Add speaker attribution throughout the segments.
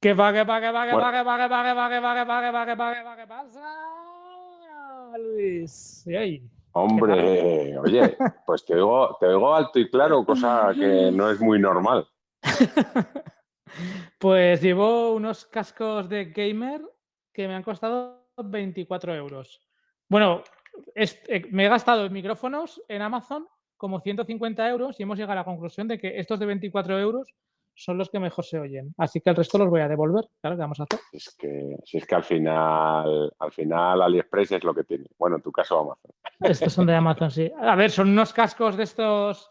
Speaker 1: ¿Qué va, qué va, qué va, qué va, qué va, qué va, qué va, qué va, qué va, qué va, qué va, qué pasa? Luis.
Speaker 2: Hombre, oye, pues te oigo, te oigo alto y claro, cosa que no es muy normal.
Speaker 1: Pues llevo unos cascos de gamer que me han costado 24 euros. Bueno, me he gastado en micrófonos en Amazon como 150 euros y hemos llegado a la conclusión de que estos de 24 euros son los que mejor se oyen. Así que el resto los voy a devolver. Claro, ¿qué vamos a hacer?
Speaker 2: Es que, si es que al final, al final AliExpress es lo que tiene. Bueno, en tu caso Amazon.
Speaker 1: Estos son de Amazon, sí. A ver, son unos cascos de estos,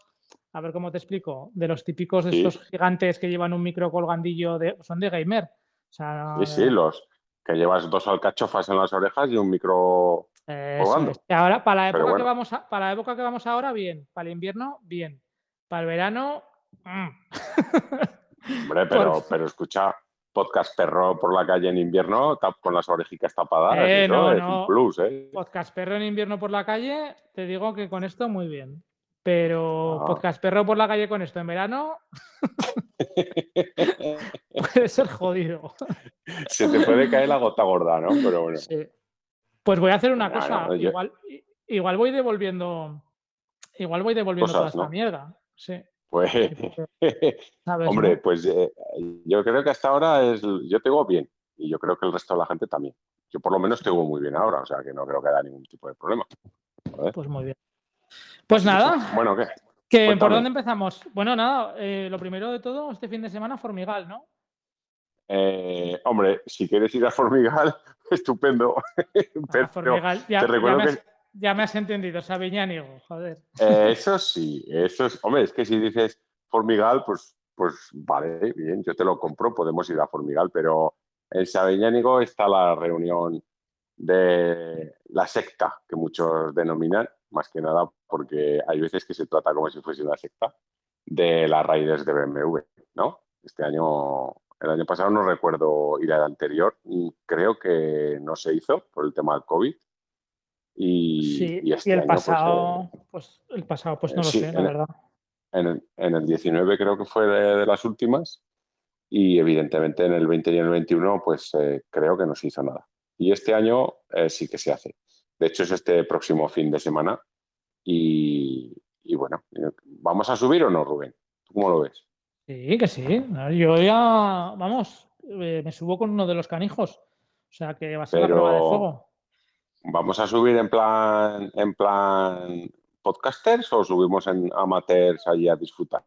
Speaker 1: a ver cómo te explico, de los típicos de estos gigantes que llevan un micro colgandillo, de, son de gamer.
Speaker 2: sí, sí, los que llevas dos alcachofas en las orejas y un micro colgando.
Speaker 1: Ahora, para la, época que vamos para la época que vamos ahora, bien. Para el invierno, bien. Para el verano, mm.
Speaker 2: Hombre, pero, pero escucha, podcast perro por la calle en invierno con las orejicas tapadas.
Speaker 1: Eh, no, es un plus, ¿eh? Podcast perro en invierno por la calle, te digo que con esto muy bien. Pero ah. podcast perro por la calle con esto en verano puede ser jodido.
Speaker 2: Se te puede caer la gota gorda, ¿no? Pero bueno.
Speaker 1: Pues voy a hacer una cosa. igual, igual voy devolviendo. Igual voy devolviendo toda esta mierda. Sí.
Speaker 2: Pues, hombre, pues eh, yo creo que hasta ahora es, yo tengo bien y yo creo que el resto de la gente también. Yo por lo menos tengo muy bien ahora, o sea que no creo que haya ningún tipo de problema.
Speaker 1: Pues muy bien. Pues nada.
Speaker 2: Bueno, ¿qué?
Speaker 1: ¿Por dónde empezamos? Bueno, nada, eh, lo primero de todo, este fin de semana, Formigal, ¿no?
Speaker 2: Eh, hombre, si quieres ir a Formigal, estupendo.
Speaker 1: Formigal, ya, te recuerdo que ya me has entendido, Sabiñánigo, joder.
Speaker 2: Eh, eso sí, eso es. Hombre, es que si dices Formigal, pues, pues vale, bien, yo te lo compro, podemos ir a Formigal, pero en Sabiñánigo está la reunión de la secta, que muchos denominan, más que nada porque hay veces que se trata como si fuese una secta, de las raíces de BMW, ¿no? Este año, el año pasado no recuerdo ir al anterior, creo que no se hizo por el tema del COVID, y,
Speaker 1: este el pues, pasado, eh, pues, el pasado, pues no lo sé, la verdad.
Speaker 2: En el, 19 creo que fue de, las últimas y evidentemente en el 20 y en el 21 pues eh, creo que no se hizo nada. Y este año eh, sí que se hace. De hecho es este próximo fin de semana y, bueno, ¿vamos a subir o no, Rubén? ¿Tú cómo lo ves?
Speaker 1: Sí, que sí. Yo ya, vamos, me subo con uno de los canijos. O sea que va a ser la prueba de fuego.
Speaker 2: ¿Vamos a subir en plan, en plan podcasters o subimos en amateurs allí a disfrutar?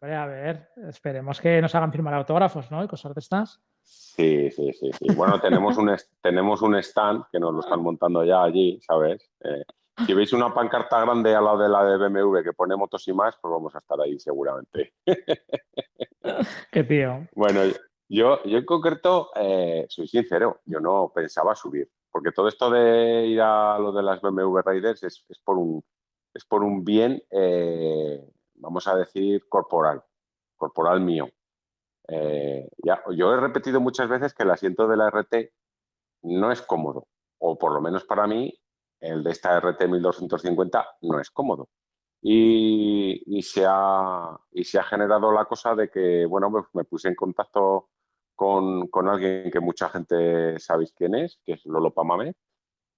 Speaker 1: a ver, esperemos que nos hagan firmar autógrafos, ¿no? Y cosas de estas.
Speaker 2: Sí, sí, sí, sí. Bueno, tenemos un, tenemos un stand que nos lo están montando ya allí, ¿sabes? Eh, si veis una pancarta grande al lado de la de BMW que pone motos y más, pues vamos a estar ahí seguramente.
Speaker 1: Qué tío.
Speaker 2: Bueno, yo, yo en concreto, eh, soy sincero, yo no pensaba subir porque todo esto de ir a lo de las BMW Raiders es, por, un, es por un bien, eh, vamos a decir, corporal, corporal mío. Eh, ya, yo he repetido muchas veces que el asiento de la RT no es cómodo, o por lo menos para mí, el de esta RT 1250 no es cómodo. Y, se ha, y se ha generado la cosa de que, bueno, pues me puse en contacto con, alguien que mucha gente sabéis quién es, que es Lolo Pamame.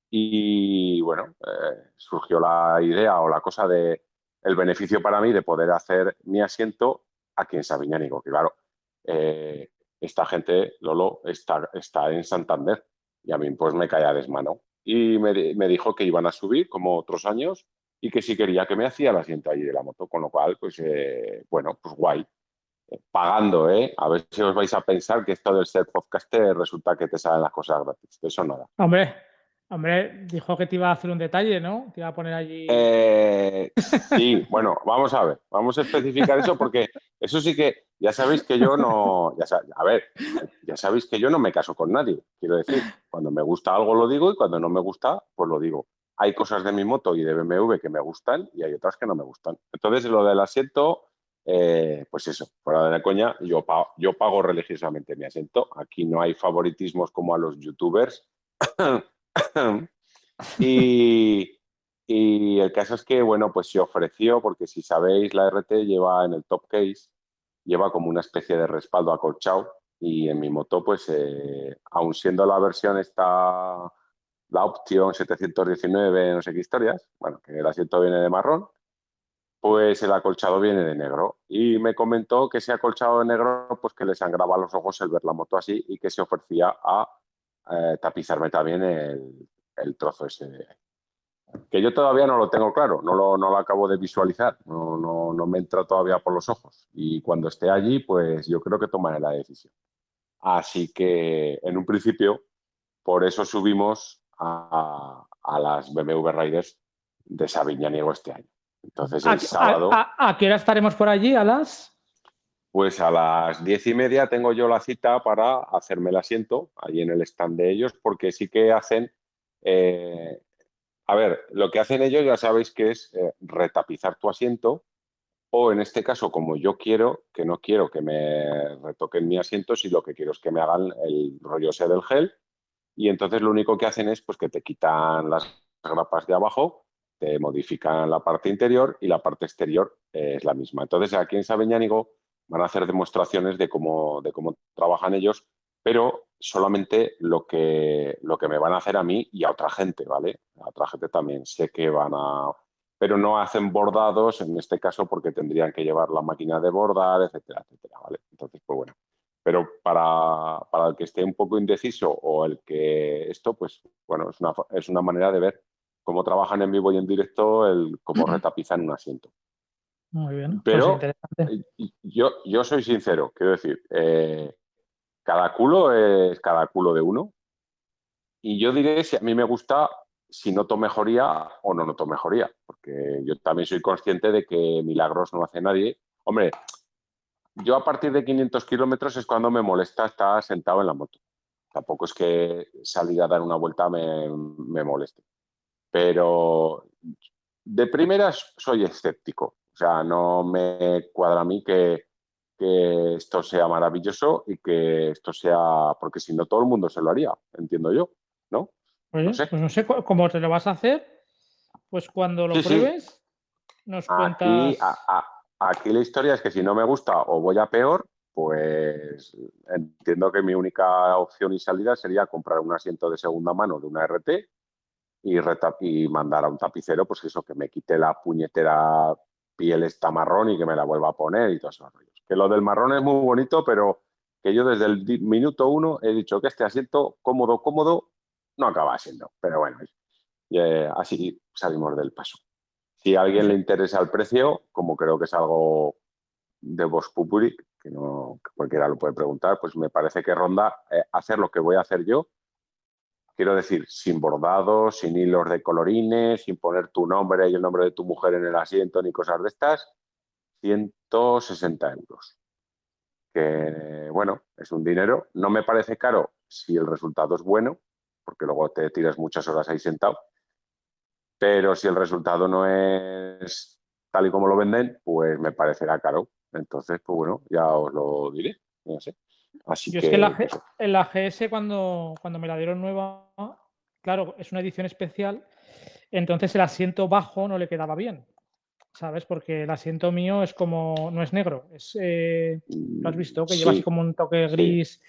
Speaker 2: Y bueno, eh, surgió la idea o la cosa de el beneficio para mí de poder hacer mi asiento aquí en Sabiñánigo, que claro, eh, esta gente, Lolo, está, está en Santander y a mí pues me caía desmano. Y me, dijo que iban a subir como otros años y que si quería que me hacía el asiento allí de la moto, con lo cual, pues eh, bueno, pues guay pagando, ¿eh? A ver si os vais a pensar que esto del ser podcaster resulta que te salen las cosas gratis. Eso nada.
Speaker 1: Hombre, hombre, dijo que te iba a hacer un detalle, ¿no? Te iba a poner allí.
Speaker 2: Eh, sí, bueno, vamos a ver, vamos a especificar eso porque eso sí que ya sabéis que yo no, ya a ver, ya sabéis que yo no me caso con nadie. Quiero decir, cuando me gusta algo lo digo y cuando no me gusta, pues lo digo. Hay cosas de mi moto y de BMW que me gustan y hay otras que no me gustan. Entonces, lo del asiento, eh, pues eso, fuera de la coña, yo pago, religiosamente mi asiento. Aquí no hay favoritismos como a los youtubers. y, el caso es que, bueno, pues se ofreció, porque si sabéis, la RT lleva en el top case, lleva como una especie de respaldo acolchado y en mi moto, pues, eh, aún siendo la versión esta, la Option 719, no sé qué historias, bueno, que el asiento viene de marrón, pues el acolchado viene de negro. Y me comentó que ese acolchado de negro, pues que le sangraba los ojos el ver la moto así y que se ofrecía a eh, tapizarme también el, el trozo ese que yo todavía no lo tengo claro, no lo, no lo acabo de visualizar, no, no, no, me entra todavía por los ojos. Y cuando esté allí, pues yo creo que tomaré la decisión. Así que en un principio, por eso subimos a, a las BMW Riders de Sabiñánigo este año. Entonces el sábado...
Speaker 1: A, qué hora estaremos por allí? ¿A las...?
Speaker 2: Pues a las diez y media tengo yo la cita para hacerme el asiento allí en el stand de ellos, porque sí que hacen eh, a ver, lo que hacen ellos ya sabéis que es eh, retapizar tu asiento o en este caso, como yo quiero, que no quiero que me retoquen mi asiento, si lo que quiero es que me hagan el rollo ese del gel y entonces lo único que hacen es pues que te quitan las grapas de abajo, modifican la parte interior y la parte exterior es la misma. Entonces aquí en Sabeñánigo van a hacer demostraciones de cómo, de cómo trabajan ellos, pero solamente lo que, lo que me van a hacer a mí y a otra gente, ¿vale? A otra gente también sé que van a... Pero no hacen bordados, en este caso, porque tendrían que llevar la máquina de bordar, etcétera, etcétera, ¿vale? Entonces, pues bueno. Pero para, para el que esté un poco indeciso o el que esto, pues bueno, es una, es una manera de ver cómo trabajan en vivo y en directo, el cómo retapizan un asiento.
Speaker 1: Muy bien. Pues
Speaker 2: Pero yo, yo soy sincero, quiero decir, eh, cada culo es cada culo de uno. Y yo diré si a mí me gusta si noto mejoría o no noto mejoría, porque yo también soy consciente de que milagros no hace nadie. Hombre, yo a partir de 500 kilómetros es cuando me molesta estar sentado en la moto. Tampoco es que salir a dar una vuelta me, me moleste. Pero de primeras soy escéptico. O sea, no me cuadra a mí que que esto sea maravilloso y que esto sea, porque si no todo el mundo se lo haría, entiendo yo, ¿no?
Speaker 1: no sé. Pues no sé cómo te lo vas a hacer, pues cuando lo pruebes nos cuentas...
Speaker 2: aquí la historia es que si no me gusta o voy a peor, pues entiendo que mi única opción y salida sería comprar un asiento de segunda mano de una RT y, y mandar a un tapicero, pues eso, que me quite la puñetera piel esta marrón y que me la vuelva a poner y todo eso que lo del marrón es muy bonito, pero que yo desde el minuto uno he dicho que este asiento cómodo, cómodo, no acaba siendo. Pero bueno, así salimos del paso. Si a alguien le interesa el precio, como creo que es algo de Vos Pupuri, que no cualquiera lo puede preguntar, pues me parece que ronda eh, hacer lo que voy a hacer yo. Quiero decir, sin bordados, sin hilos de colorines, sin poner tu nombre y el nombre de tu mujer en el asiento ni cosas de estas, 160 euros. Que, bueno, es un dinero. No me parece caro si el resultado es bueno, porque luego te tiras muchas horas ahí sentado. Pero si el resultado no es tal y como lo venden, pues me parecerá caro. Entonces, pues bueno, ya os lo diré. No sé. Así
Speaker 1: Yo es que la, en la GS cuando, cuando me la dieron nueva, claro, es una edición especial, entonces el asiento bajo no le quedaba bien. ¿sabes? Porque el asiento mío es como, no es negro, es, eh, lo has visto, que lleva así como un toque gris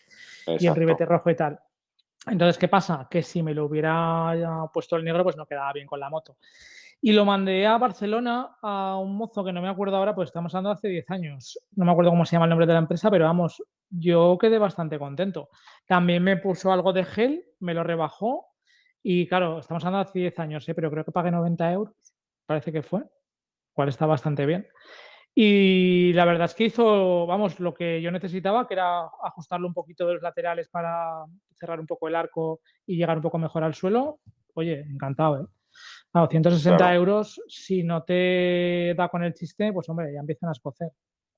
Speaker 1: y el ribete rojo y tal. Entonces, ¿qué pasa? Que si me lo hubiera puesto el negro, pues no quedaba bien con la moto. Y lo mandé a Barcelona a un mozo que no me acuerdo ahora, pues estamos hablando hace 10 años. No me acuerdo cómo se llama el nombre de la empresa, pero vamos, yo quedé bastante contento. También me puso algo de gel, me lo rebajó y claro, estamos hablando hace 10 años, ¿eh? pero creo que pagué 90 euros, parece que fue cual está bastante bien. Y la verdad es que hizo, vamos, lo que yo necesitaba, que era ajustarlo un poquito de los laterales para cerrar un poco el arco y llegar un poco mejor al suelo. Oye, encantado, ¿eh? 160 euros, si no te da con el chiste, pues hombre, ya empiezan a escocer.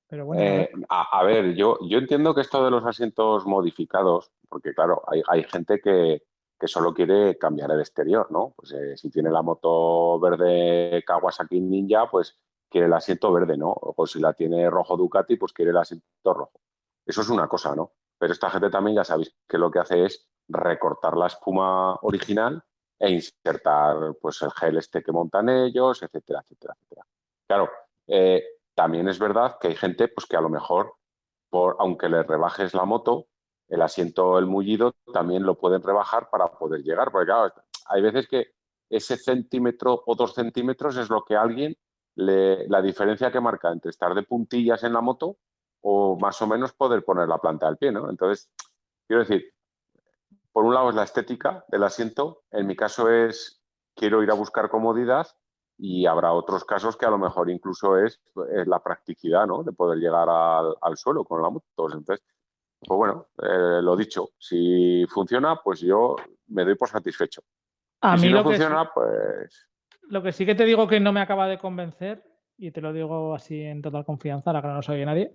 Speaker 1: Pero bueno.
Speaker 2: Eh, a, ver, yo, yo entiendo que esto de los asientos modificados, porque claro, hay, hay gente que, que solo quiere cambiar el exterior, ¿no? Pues eh, si tiene la moto verde Kawasaki Ninja, pues quiere el asiento verde, ¿no? O si la tiene rojo Ducati, pues quiere el asiento rojo. Eso es una cosa, ¿no? Pero esta gente también ya sabéis que lo que hace es recortar la espuma original e insertar pues el gel este que montan ellos, etcétera, etcétera, etcétera. Claro, eh, también es verdad que hay gente pues que a lo mejor, por, aunque le rebajes la moto, el asiento, el mullido, también lo pueden rebajar para poder llegar. Porque claro, hay veces que ese centímetro o dos centímetros es lo que alguien, le, la diferencia que marca entre estar de puntillas en la moto o más o menos poder poner la planta del pie, ¿no? Entonces, quiero decir, por un lado es la estética del asiento, en mi caso es quiero ir a buscar comodidad y habrá otros casos que a lo mejor incluso es, la practicidad, ¿no? De poder llegar al, suelo con la moto. Entonces, pues bueno, eh, lo dicho, si funciona, pues yo me doy por satisfecho.
Speaker 1: A mí
Speaker 2: si
Speaker 1: no
Speaker 2: funciona, pues...
Speaker 1: Lo que sí que te digo que no me acaba de convencer, y te lo digo así en total confianza, ahora que no lo sabe nadie,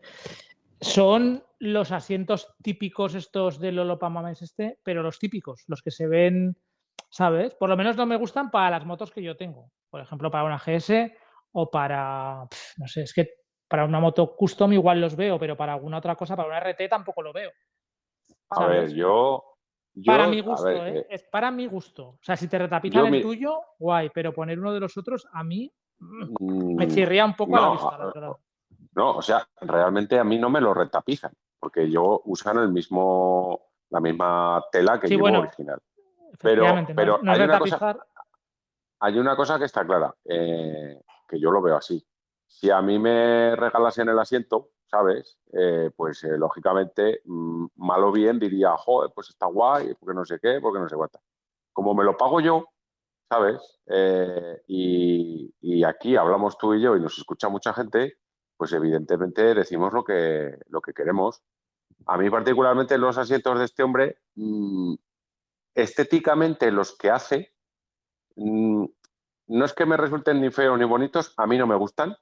Speaker 1: son los asientos típicos estos del Olopamames este, pero los típicos, los que se ven, ¿sabes? Por lo menos no me gustan para las motos que yo tengo. Por ejemplo, para una GS o para, no sé, es que para una moto custom igual los veo, pero para alguna otra cosa, para una RT tampoco lo veo.
Speaker 2: A ver, yo,
Speaker 1: para mi gusto, ¿eh? ¿eh? Es para mi gusto. O sea, si te retapizan el tuyo, guay, pero poner uno de los otros, a mí mm, me chirría un poco a la vista, la verdad.
Speaker 2: No, o sea, realmente a mí no me lo retapizan, porque yo usan el mismo, la misma tela que llevo original. Pero, pero hay, una cosa, hay, una cosa, que está clara, eh, que yo lo veo así. Si a mí me regalasen el asiento, ¿sabes? Eh, pues eh, lógicamente, mm, mal o bien diría, joder, pues está guay, porque no sé qué, porque no sé cuánta. Como me lo pago yo, ¿sabes? y, y, aquí hablamos tú y yo y nos escucha mucha gente, pues evidentemente decimos lo que, lo que queremos. A mí particularmente los asientos de este hombre, mm, estéticamente los que hace, mm, no es que me resulten ni feos ni bonitos, a mí no me gustan,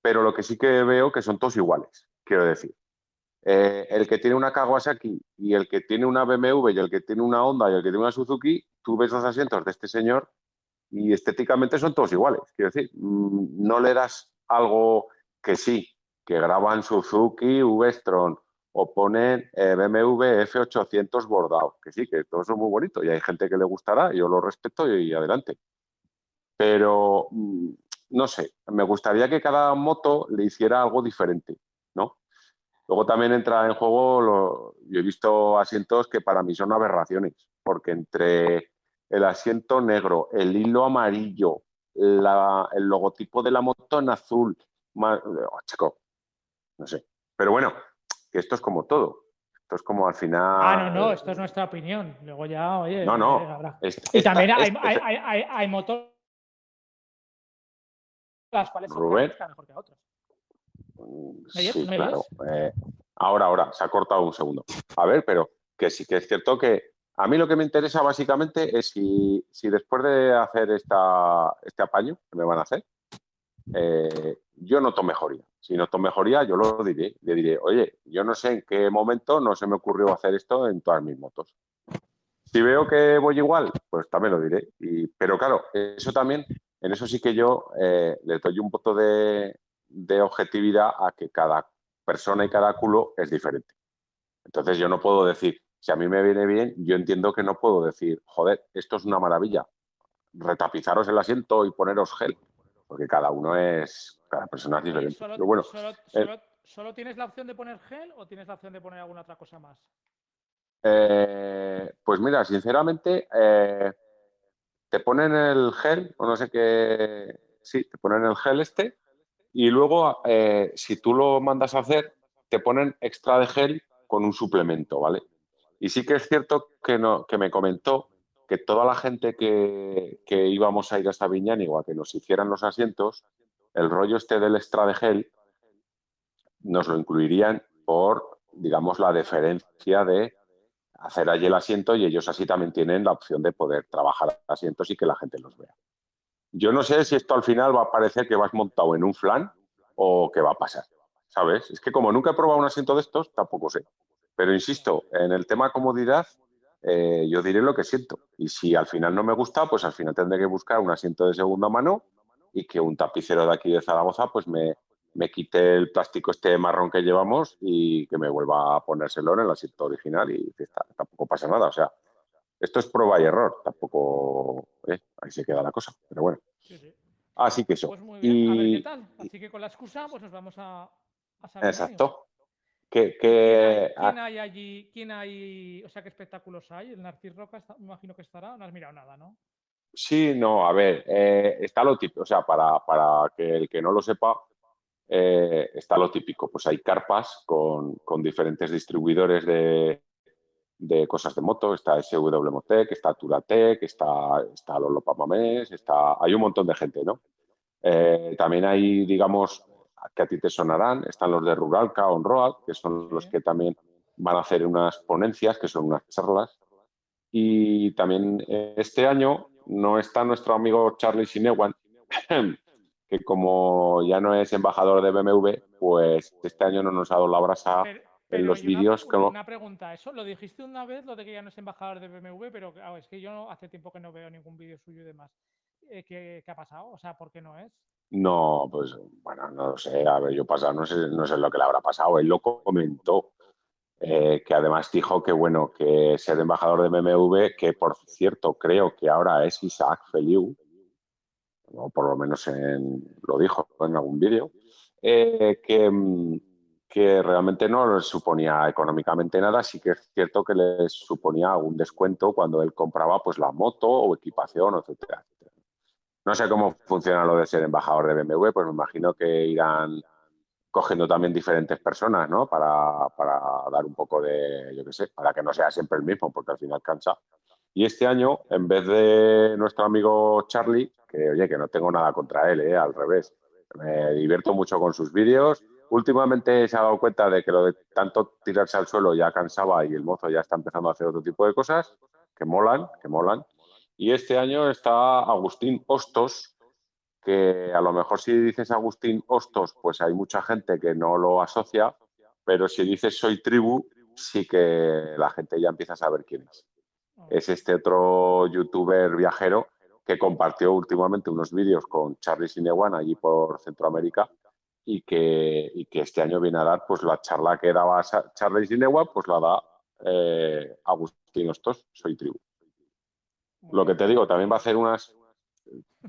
Speaker 2: pero lo que sí que veo que son todos iguales, quiero decir. Eh, el que tiene una Kawasaki y el que tiene una BMW y el que tiene una Honda y el que tiene una Suzuki, tú ves los asientos de este señor y estéticamente son todos iguales. Quiero decir, mm, no le das algo que sí, que graban Suzuki V-Strom o ponen eh, BMW F800 bordado, que sí, que todo eso es muy bonito y hay gente que le gustará, yo lo respeto y, adelante. Pero, mm, no sé, me gustaría que cada moto le hiciera algo diferente, ¿no? Luego también entra en juego, yo he visto asientos que para mí son aberraciones, porque entre el asiento negro, el hilo amarillo, el logotipo de la moto en azul, Oh, chico, no sé. Pero bueno, que esto es como todo. Esto es como al final.
Speaker 1: Ah, no, no, esto es nuestra opinión. Luego ya, oye.
Speaker 2: No, no.
Speaker 1: Eh, y también hay, hay, hay, hay, motores las cuales son mejor que
Speaker 2: sí, claro. Eh, ahora, ahora, se ha cortado un segundo. A ver, pero que sí que es cierto que a mí lo que me interesa básicamente es si, si después de hacer esta, este apaño que me van a hacer, eh, yo noto mejoría. Si noto mejoría, yo lo diré. Le diré, oye, yo no sé en qué momento no se me ocurrió hacer esto en todas mis motos. Si veo que voy igual, pues también lo diré. Y, pero claro, eso también, en eso sí que yo eh, le doy un voto de, de objetividad a que cada persona y cada culo es diferente. Entonces yo no puedo decir, si a mí me viene bien, yo entiendo que no puedo decir, joder, esto es una maravilla, retapizaros el asiento y poneros gel porque cada uno es, cada persona es diferente.
Speaker 1: Solo, bueno, eh, solo, tienes la opción de poner gel o tienes la opción de poner alguna otra cosa más?
Speaker 2: Eh, pues mira, sinceramente, eh, te ponen el gel, o no sé qué, sí, te ponen el gel este, y luego, si tú lo mandas a hacer, te ponen extra de gel con un suplemento, ¿vale? Y sí que es cierto que, no, que me comentó que toda la gente que, íbamos a ir hasta Viñánigo a que nos hicieran los asientos, el rollo este del extra de gel nos lo incluirían por, digamos, la deferencia de hacer allí el asiento y ellos así también tienen la opción de poder trabajar asientos y que la gente los vea. Yo no sé si esto al final va a parecer que vas montado en un flan o qué va a pasar, ¿sabes? Es que como nunca he probado un asiento de estos, tampoco sé. Pero insisto, en el tema comodidad, eh, yo diré lo que siento. Y si al final no me gusta, pues al final tendré que buscar un asiento de segunda mano y que un tapicero de aquí de Zaragoza pues me, me quite el plástico este marrón que llevamos y que me vuelva a ponérselo en el asiento original y tampoco pasa nada. O sea, esto es prueba y error, tampoco eh, ahí se queda la cosa, pero bueno. Así que eso.
Speaker 1: Pues muy bien, a ver qué tal. Así que con la excusa pues nos vamos a,
Speaker 2: Exacto que,
Speaker 1: ¿Quién, hay, allí? ¿Quién hay? O sea, ¿qué espectáculos hay? El Narcis Roca, me imagino que estará. No has mirado nada, ¿no?
Speaker 2: Sí, no, a ver, eh, está lo típico, o sea, para, para, que el que no lo sepa, eh, está lo típico, pues hay carpas con, con diferentes distribuidores de, de, cosas de moto, está SW Motec, está Turatec, está, está Lolo Mamés, está, hay un montón de gente, ¿no? Eh, también hay, digamos, que a ti te sonarán, están los de Ruralca On Road, que son los que también van a hacer unas ponencias, que son unas charlas. Y también este año no está nuestro amigo Charlie Sinewan, que como ya no es embajador de BMW, pues este año no nos ha dado la brasa en los vídeos.
Speaker 1: Una, una pregunta, eso lo dijiste una vez, lo de que ya no es embajador de BMW, pero es que yo hace tiempo que no veo ningún vídeo suyo y demás. Eh, ¿Qué, ha pasado? O sea, ¿por qué no es?
Speaker 2: No, pues bueno, no sé. A ver, yo pasado, no sé, no sé lo que le habrá pasado. Él lo comentó. Eh, que además dijo que bueno, que ser embajador de BMW, que por cierto creo que ahora es Isaac Feliu, o por lo menos en, lo dijo en algún vídeo, eh, que, que, realmente no les suponía económicamente nada, sí que es cierto que les suponía algún descuento cuando él compraba pues la moto o equipación, etcétera. No sé cómo funciona lo de ser embajador de BMW, pues me imagino que irán cogiendo también diferentes personas, ¿no? Para, dar un poco de, yo qué sé, para que no sea siempre el mismo, porque al final cansa. Y este año, en vez de nuestro amigo Charlie, que oye, que no tengo nada contra él, ¿eh? al revés, me divierto mucho con sus vídeos. Últimamente se ha dado cuenta de que lo de tanto tirarse al suelo ya cansaba y el mozo ya está empezando a hacer otro tipo de cosas que molan, que molan. Y este año está Agustín Hostos, que a lo mejor si dices Agustín Hostos, pues hay mucha gente que no lo asocia, pero si dices soy tribu, sí que la gente ya empieza a saber quién es. Oh. Es este otro youtuber viajero que compartió últimamente unos vídeos con Charlie Sinewan allí por Centroamérica y que, que, este año viene a dar pues la charla que daba Charlie Sinewan, pues la da eh, Agustín Hostos, soy tribu. Lo que te digo, también va a hacer unas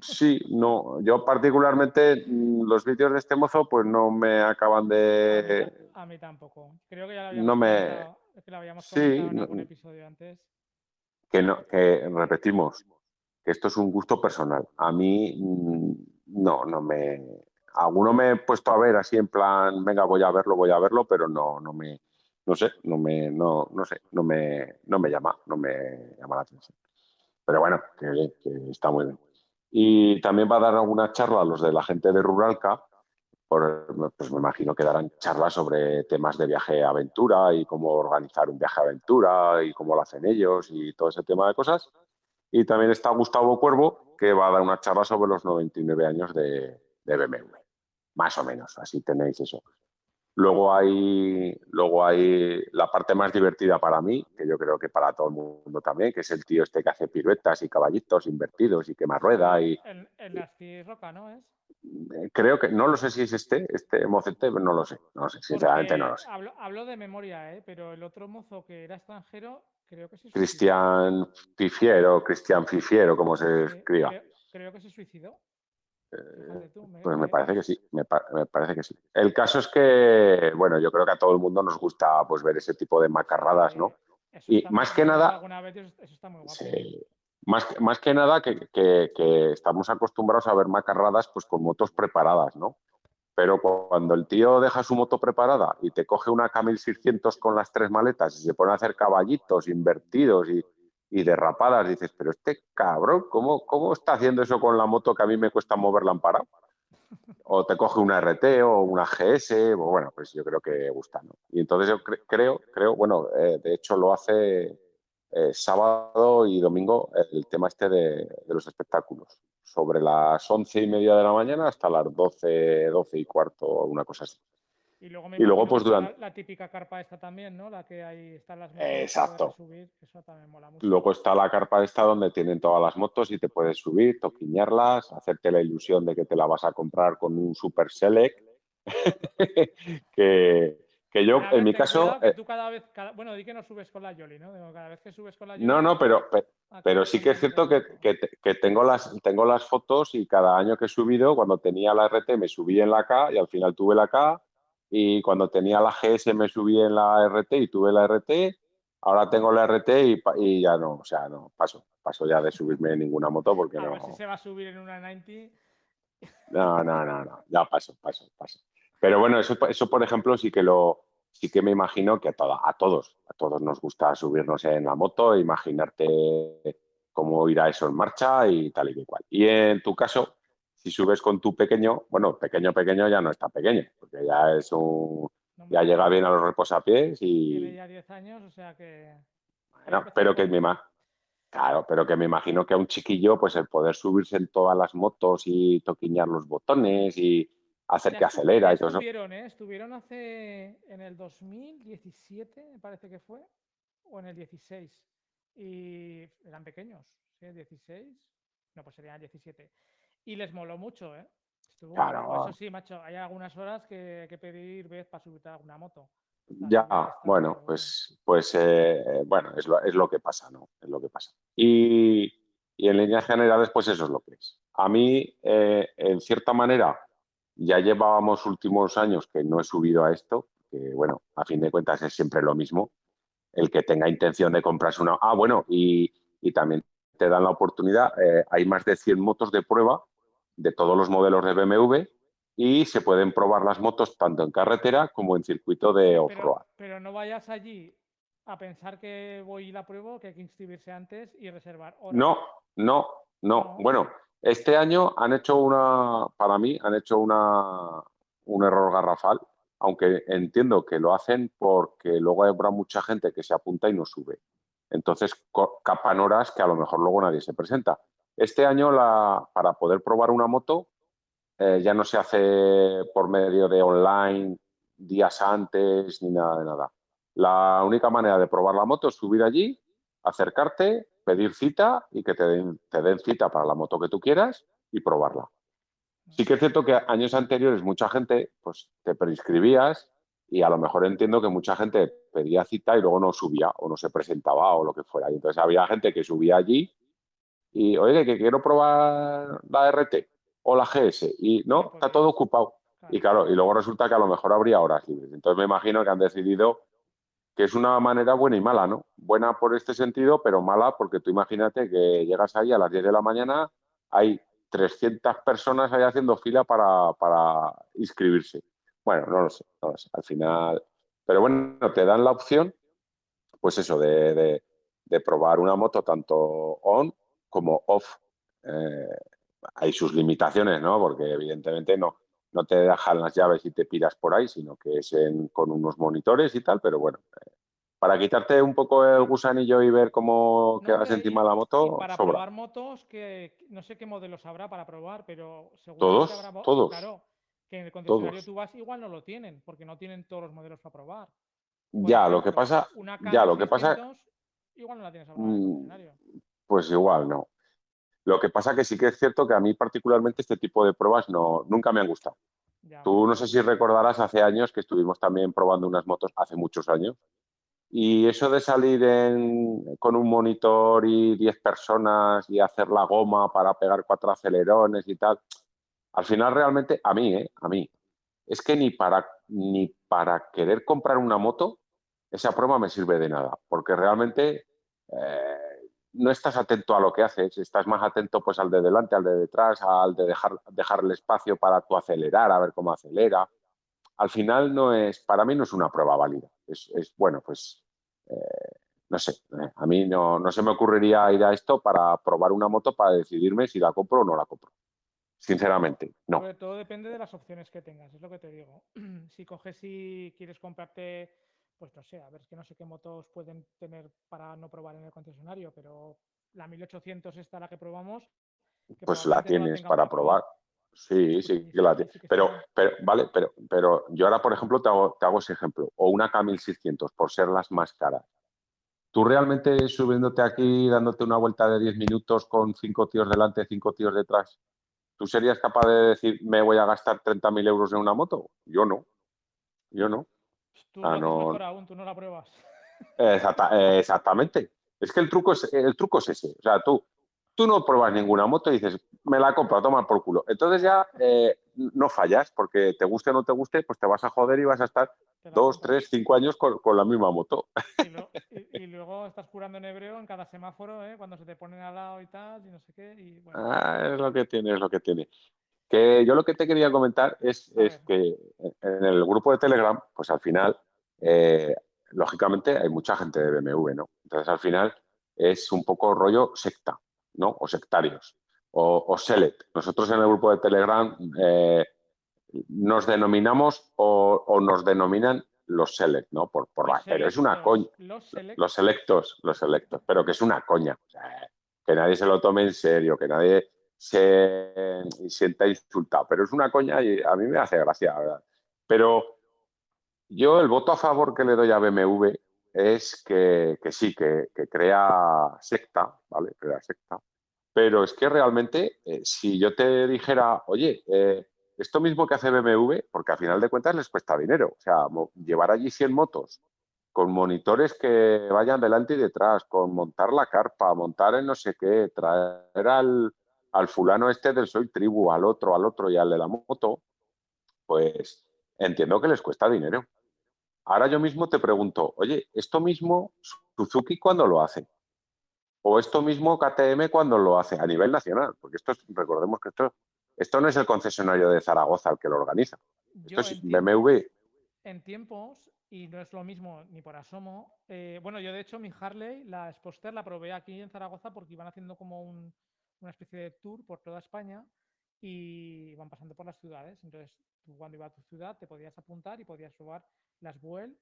Speaker 2: Sí, no. Yo particularmente mm, los vídeos de este mozo pues no me acaban
Speaker 1: de... A mí tampoco. Creo que ya lo habíamos, no me... que lo habíamos sí, en algún episodio antes.
Speaker 2: Que, no, que repetimos, que esto es un gusto personal. A mí mm, no, no me... Alguno me he puesto a ver así en plan, venga, voy a verlo, voy a verlo, pero no, no me, no sé, no me, no, no sé, no me, no me llama, no me llama la atención. Pero bueno, que, está muy bien. Y también va a dar alguna charla a los de la gente de Ruralca, pues me imagino que darán charlas sobre temas de viaje aventura y cómo organizar un viaje aventura y cómo lo hacen ellos y todo ese tema de cosas. Y también está Gustavo Cuervo, que va a dar una charla sobre los 99 años de, de BMW. Más o menos, así tenéis eso. Luego hay, luego hay la parte más divertida para mí, que yo creo que para todo el mundo también, que es el tío este que hace piruetas y caballitos invertidos y quema rueda. Y,
Speaker 1: el, el Roca, ¿no es?
Speaker 2: Eh, creo que, no lo sé si es este, este mocete, no lo sé, no sé, sinceramente no lo sé.
Speaker 1: Hablo, de memoria, ¿eh? pero el otro mozo que era extranjero, creo que se
Speaker 2: suicidó. Cristian Fifiero, Cristian Fifiero, como se escriba.
Speaker 1: creo que se suicidó.
Speaker 2: Eh, pues me parece que sí, me, parece que sí. El caso es que, bueno, yo creo que a todo el mundo nos gusta pues ver ese tipo de macarradas, ¿no? y más que nada, más, más que nada que, que, estamos acostumbrados a ver macarradas pues con motos preparadas, ¿no? Pero cuando el tío deja su moto preparada y te coge una K1600 con las tres maletas y se pone a hacer caballitos invertidos y, y derrapadas, dices, pero este cabrón, ¿cómo, ¿cómo está haciendo eso con la moto que a mí me cuesta moverla en parado? O te coge una RT o una GS, bueno, pues yo creo que gusta, ¿no? Y entonces yo creo, creo, bueno, eh, de hecho lo hace eh, sábado y domingo el tema este de, los espectáculos, sobre las once y media de la mañana hasta las doce, doce y cuarto, una cosa así.
Speaker 1: Y luego, me y luego pues durante... La, típica carpa esta también, ¿no? La que ahí están las
Speaker 2: motos. Exacto. Subir, eso también mola mucho. Luego está la carpa esta donde tienen todas las motos y te puedes subir, toquiñarlas, hacerte la ilusión de que te la vas a comprar con un Super Select. que, que yo, en mi caso...
Speaker 1: Que eh tú cada vez, bueno, di que no subes con la Yoli, ¿no? Cada vez que subes con la Yoli...
Speaker 2: No, no, pero, ah, pero, sí que es cierto que, que, que, tengo, las, tengo las fotos y cada año que he subido, cuando tenía la RT me subí en la K y al final tuve la K y cuando tenía la GS me subí en la RT y tuve la RT, ahora tengo la RT y, ya no, o sea, no, paso, paso ya de subirme en ninguna moto porque
Speaker 1: a
Speaker 2: no.
Speaker 1: Si se va a subir en una 90.
Speaker 2: No, no, no, no, ya paso, paso, paso. Pero bueno, eso, eso por ejemplo sí que lo, sí que me imagino que a, a todos, a todos nos gusta subirnos en la moto, imaginarte cómo irá eso en marcha y tal y cual. Y en tu caso, si subes con tu pequeño, bueno, pequeño, pequeño ya no está pequeño, porque ya es un... ya llega bien a los reposapiés y...
Speaker 1: Tiene ya 10 años, o sea que...
Speaker 2: Bueno, pero que me Claro, pero que me imagino que a un chiquillo, pues el poder subirse en todas las motos y toquiñar los botones y hacer que acelera y todo
Speaker 1: eso. Estuvieron, ¿eh? Estuvieron hace en el 2017, me parece que fue, o en el 16. Y eran pequeños, ¿sí? 16. No, pues serían 17. Y les moló mucho, ¿eh? Estuvo claro. Eso sí, macho, hay algunas horas que hay que pedir vez para subirte a alguna moto.
Speaker 2: Ya, bueno, pues, pues eh, bueno, es lo, es lo, que pasa, ¿no? Es lo que pasa. Y, y, en líneas generales, pues eso es lo que es. A mí, eh, en cierta manera, ya llevábamos últimos años que no he subido a esto, que bueno, a fin de cuentas es siempre lo mismo. El que tenga intención de comprarse una... Ah, bueno, y, y también te dan la oportunidad, eh, hay más de 100 motos de prueba de todos los modelos de BMW y se pueden probar las motos tanto en carretera como en circuito de off-road.
Speaker 1: Pero, no vayas allí a pensar que voy y la pruebo, que hay que inscribirse antes y reservar.
Speaker 2: No, no, no, Bueno, este año han hecho una, para mí, han hecho una, un error garrafal, aunque entiendo que lo hacen porque luego habrá mucha gente que se apunta y no sube. Entonces capan horas que a lo mejor luego nadie se presenta. Este año, la, para poder probar una moto, eh, ya no se hace por medio de online días antes ni nada de nada. La única manera de probar la moto es subir allí, acercarte, pedir cita y que te den, te den cita para la moto que tú quieras y probarla. Sí que es cierto que años anteriores mucha gente pues te prescribías y a lo mejor entiendo que mucha gente pedía cita y luego no subía o no se presentaba o lo que fuera. Y entonces había gente que subía allí y, oye, que quiero probar la RT o la GS y no, está todo ocupado. Y claro, y luego resulta que a lo mejor habría horas libres. Entonces me imagino que han decidido que es una manera buena y mala, ¿no? Buena por este sentido, pero mala porque tú imagínate que llegas ahí a las 10 de la mañana, hay 300 personas ahí haciendo fila para, para inscribirse. Bueno, no lo sé, no lo sé. Al final, pero bueno, te dan la opción, pues eso, de, de, probar una moto tanto on como off. Eh, hay sus limitaciones, ¿no? Porque evidentemente no, no te dejan las llaves y te piras por ahí, sino que es con unos monitores y tal, pero bueno, eh, para quitarte un poco el gusanillo y ver cómo quedas encima de la moto,
Speaker 1: para probar motos, que no sé qué modelos habrá para probar, pero
Speaker 2: seguro todos, que habrá todos.
Speaker 1: Claro, que en el concesionario tú vas igual no lo tienen, porque no tienen todos los modelos para probar.
Speaker 2: ya, lo que pasa, ya, lo que pasa,
Speaker 1: igual no la tienes
Speaker 2: Pues igual no. Lo que pasa que sí que es cierto que a mí particularmente este tipo de pruebas no, nunca me han gustado. Tú no sé si recordarás hace años que estuvimos también probando unas motos, hace muchos años, y eso de salir con un monitor y 10 personas y hacer la goma para pegar cuatro acelerones y tal, al final realmente, a mí, ¿eh? a mí, es que ni para, ni para querer comprar una moto, esa prueba me sirve de nada, porque realmente eh, no estás atento a lo que haces, estás más atento pues al de delante, al de detrás, al de dejar, dejarle espacio para tu acelerar, a ver cómo acelera. Al final no es, para mí no es una prueba válida. Es, bueno, pues eh, no sé, eh, a mí no, no se me ocurriría ir a esto para probar una moto para decidirme si la compro o no la compro. Sinceramente, no.
Speaker 1: Sobre todo depende de las opciones que tengas, es lo que te digo. si coges y quieres comprarte pues no sé, a ver, es que no sé qué motos pueden tener para no probar en el concesionario, pero la 1800 esta la que probamos.
Speaker 2: pues la tienes para probar. Sí, sí, que la tienes. Pero, pero, vale, pero, pero yo ahora, por ejemplo, te hago, te hago ese ejemplo. O una K1600, por ser las más caras. Tú realmente subiéndote aquí, dándote una vuelta de 10 minutos con cinco tíos delante, cinco tíos detrás, ¿tú serías capaz de decir, me voy a gastar 30.000 euros en una moto? Yo no. Yo no.
Speaker 1: Tú ah, no, mejor aún, tú no la pruebas.
Speaker 2: exactamente. Es que el truco es, el truco es ese. O sea, tú, tú no pruebas ninguna moto y dices, me la compro, toma por culo. Entonces ya eh, no fallas, porque te guste o no te guste, pues te vas a joder y vas a estar dos, tres, cinco años con, la misma moto.
Speaker 1: Y, luego estás jurando en hebreo en cada semáforo, ¿eh? cuando se te ponen al lado y tal, y no sé qué.
Speaker 2: Ah, es lo que tiene, es lo que tiene. Que yo lo que te quería comentar es, que en el grupo de Telegram, pues al final, eh, lógicamente hay mucha gente de BMW, ¿no? Entonces al final es un poco rollo secta, ¿no? O sectarios, o, select. Nosotros en el grupo de Telegram eh, nos denominamos o, nos denominan los select, ¿no? Por, por pero es una coña. Los, los, selectos, los selectos, pero que es una coña. que nadie se lo tome en serio, que nadie se sienta insultado. Pero es una coña y a mí me hace gracia, ¿verdad? Pero yo el voto a favor que le doy a BMW es que, sí, que, crea secta, ¿vale? Crea secta. Pero es que realmente, eh, si yo te dijera, oye, eh, esto mismo que hace BMW, porque a final de cuentas les cuesta dinero, o sea, llevar allí 100 motos con monitores que vayan delante y detrás, con montar la carpa, montar en no sé qué, traer al, al fulano este del Soy Tribu, al otro, al otro y al de la moto, pues entiendo que les cuesta dinero. Ahora yo mismo te pregunto, oye, ¿esto mismo Suzuki cuándo lo hace? O esto mismo KTM cuando lo hace a nivel nacional, porque esto recordemos que esto, esto no es el concesionario de Zaragoza el que lo organiza. esto es BMW.
Speaker 1: En tiempos, y no es lo mismo ni por asomo, eh, bueno, yo de hecho mi Harley, la Sposter, la probé aquí en Zaragoza porque iban haciendo como una especie de tour por toda España y van pasando por las ciudades. Entonces, tú cuando ibas a tu ciudad te podías apuntar y podías probar las Buell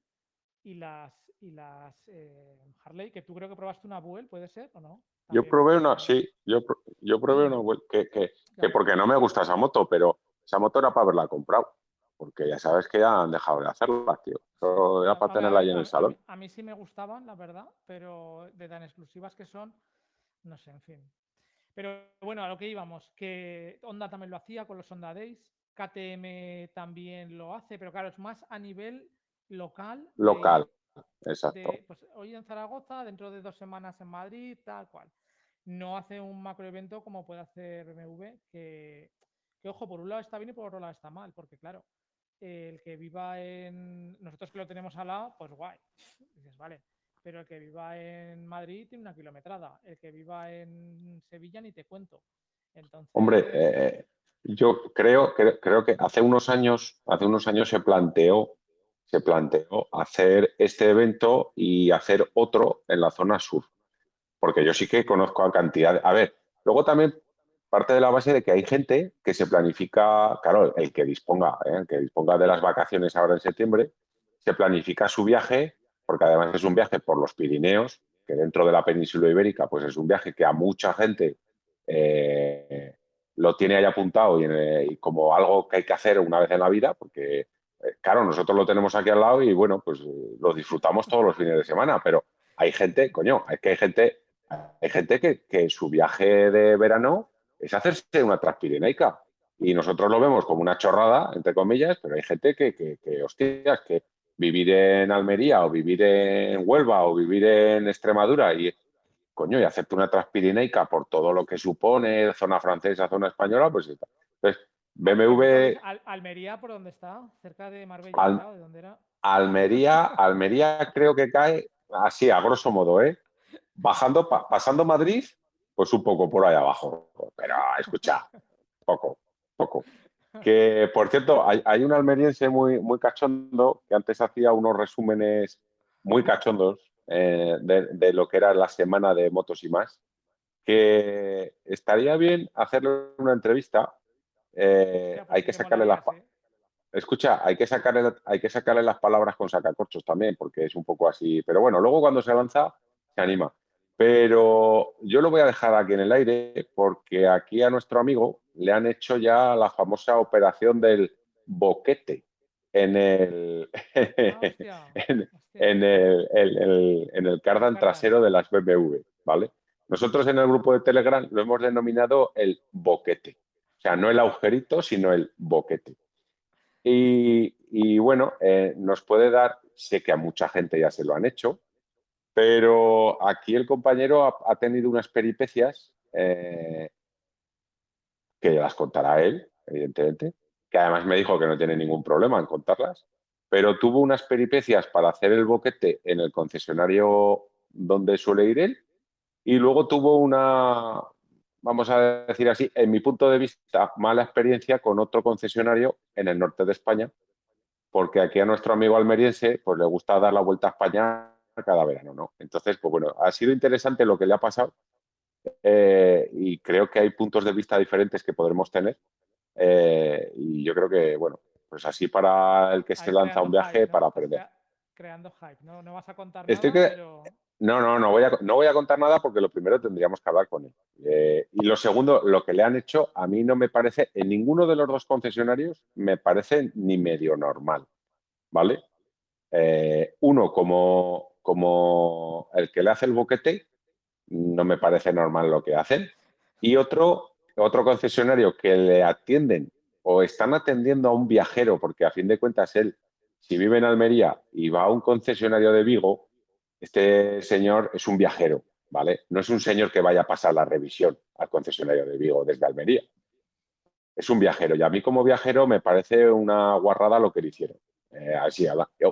Speaker 1: y las, y las eh, Harley, que tú creo que probaste una Buell, ¿puede ser o no?
Speaker 2: yo probé una, sí, yo, yo probé una Buell, que, que, que, porque no me gusta esa moto, pero esa moto era para haberla comprado, porque ya sabes que ya han dejado de hacerla, tío. Solo era para tenerla ahí en el salón.
Speaker 1: A mí, sí me gustaban, la verdad, pero de tan exclusivas que son, no sé, en fin. Pero bueno, a lo que íbamos, que Honda también lo hacía con los Honda Days, KTM también lo hace, pero claro, es más a nivel local.
Speaker 2: Local, exacto.
Speaker 1: pues hoy en Zaragoza, dentro de dos semanas en Madrid, tal cual. No hace un macro evento como puede hacer BMW, que, que ojo, por un lado está bien y por otro lado está mal, porque claro, el que viva en. Nosotros que lo tenemos al lado, pues guay. Dices, vale. Pero el que viva en Madrid tiene una kilometrada. El que viva en Sevilla ni te cuento. Entonces...
Speaker 2: Hombre, eh, yo creo, creo, que hace unos años, hace unos años se planteó, se planteó hacer este evento y hacer otro en la zona sur. Porque yo sí que conozco a cantidad. a ver, luego también parte de la base de que hay gente que se planifica, claro, el que disponga, ¿eh? el que disponga de las vacaciones ahora en septiembre, se planifica su viaje, porque además es un viaje por los Pirineos, que dentro de la península ibérica, pues es un viaje que a mucha gente eh, lo tiene ahí apuntado eh, y, como algo que hay que hacer una vez en la vida, porque, eh, claro, nosotros lo tenemos aquí al lado y, bueno, pues lo disfrutamos todos los fines de semana, pero hay gente, coño, es que hay gente, hay gente que, su viaje de verano es hacerse una transpirenaica. Y nosotros lo vemos como una chorrada, entre comillas, pero hay gente que, que, que, hostias, que vivir en Almería o vivir en Huelva o vivir en Extremadura y coño, y hacerte una transpirinaica por todo lo que supone zona francesa, zona española, pues está. Entonces, BMW...
Speaker 1: Almería, ¿por dónde está? ¿Cerca de Marbella? ¿De dónde era?
Speaker 2: Almería, Almería creo que cae así, a grosso modo, ¿eh? Bajando, pasando Madrid, pues un poco por ahí abajo. Pero escucha, poco, poco. Que, por cierto, hay, hay, un almeriense muy, muy cachondo que antes hacía unos resúmenes muy cachondos eh, de, lo que era la semana de motos y más, que estaría bien hacerle una entrevista. Eh, pues hay que sacarle las ¿eh? escucha, hay que sacarle, hay que sacarle las palabras con sacacorchos también, porque es un poco así. Pero bueno, luego cuando se lanza, se anima. Pero yo lo voy a dejar aquí en el aire porque aquí a nuestro amigo le han hecho ya la famosa operación del boquete en el, ah, en, el, en el cardan trasero de las BMW, ¿vale? Nosotros en el grupo de Telegram lo hemos denominado el boquete. O sea, no el agujerito, sino el boquete. Y, bueno, eh, nos puede dar, sé que a mucha gente ya se lo han hecho, pero aquí el compañero ha, tenido unas peripecias eh, que las contará él, evidentemente, que además me dijo que no tiene ningún problema en contarlas, pero tuvo unas peripecias para hacer el boquete en el concesionario donde suele ir él y luego tuvo una, vamos a decir así, en mi punto de vista, mala experiencia con otro concesionario en el norte de España, porque aquí a nuestro amigo almeriense pues le gusta dar la vuelta a España cada verano, ¿no? Entonces, pues bueno, ha sido interesante lo que le ha pasado eh, y creo que hay puntos de vista diferentes que podremos tener eh, y yo creo que, bueno, pues así para el que se lanza un viaje para aprender.
Speaker 1: Creando hype, ¿no? No vas a contar nada, pero...
Speaker 2: No, no, no voy, a, no voy a contar nada porque lo primero tendríamos que hablar con él. Eh, y lo segundo, lo que le han hecho, a mí no me parece, en ninguno de los dos concesionarios me parece ni medio normal, ¿vale? Eh, uno, como, como el que le hace el boquete, no me parece normal lo que hacen. Y otro, otro concesionario que le atienden o están atendiendo a un viajero, porque a fin de cuentas él, si vive en Almería y va a un concesionario de Vigo, este señor es un viajero, ¿vale? No es un señor que vaya a pasar la revisión al concesionario de Vigo desde Almería. Es un viajero y a mí como viajero me parece una guarrada lo que le hicieron. Eh, así,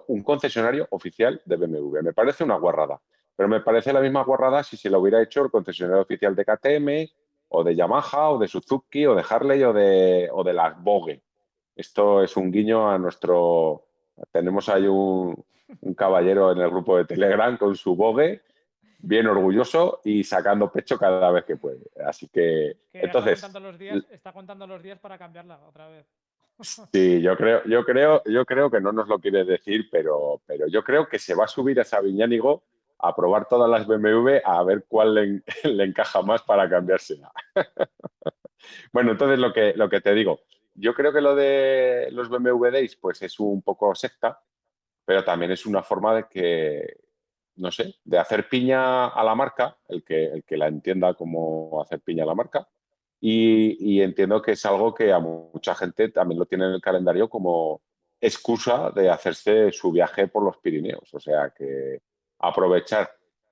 Speaker 2: un concesionario oficial de BMW. Me parece una guarrada. Pero me parece la misma guarrada si se lo hubiera hecho el concesionario oficial de KTM o de Yamaha o de Suzuki o de Harley o de, o de las Vogue. Esto es un guiño a nuestro... Tenemos ahí un, un caballero en el grupo de Telegram con su Vogue bien orgulloso y sacando pecho cada vez que puede. Así que, entonces
Speaker 1: está contando, los días, está contando los días para cambiarla otra vez.
Speaker 2: Sí, yo creo, yo creo, yo creo que no nos lo quiere decir, pero, pero yo creo que se va a subir a Sabiñánigo a probar todas las BMW a ver cuál le, encaja más para cambiársela. bueno, entonces lo que, lo que te digo, yo creo que lo de los BMW Days pues es un poco secta, pero también es una forma de que, no sé, de hacer piña a la marca, el que, el que la entienda como hacer piña a la marca, y, entiendo que es algo que a mucha gente también lo tiene en el calendario como excusa de hacerse su viaje por los Pirineos. O sea que aprovechar.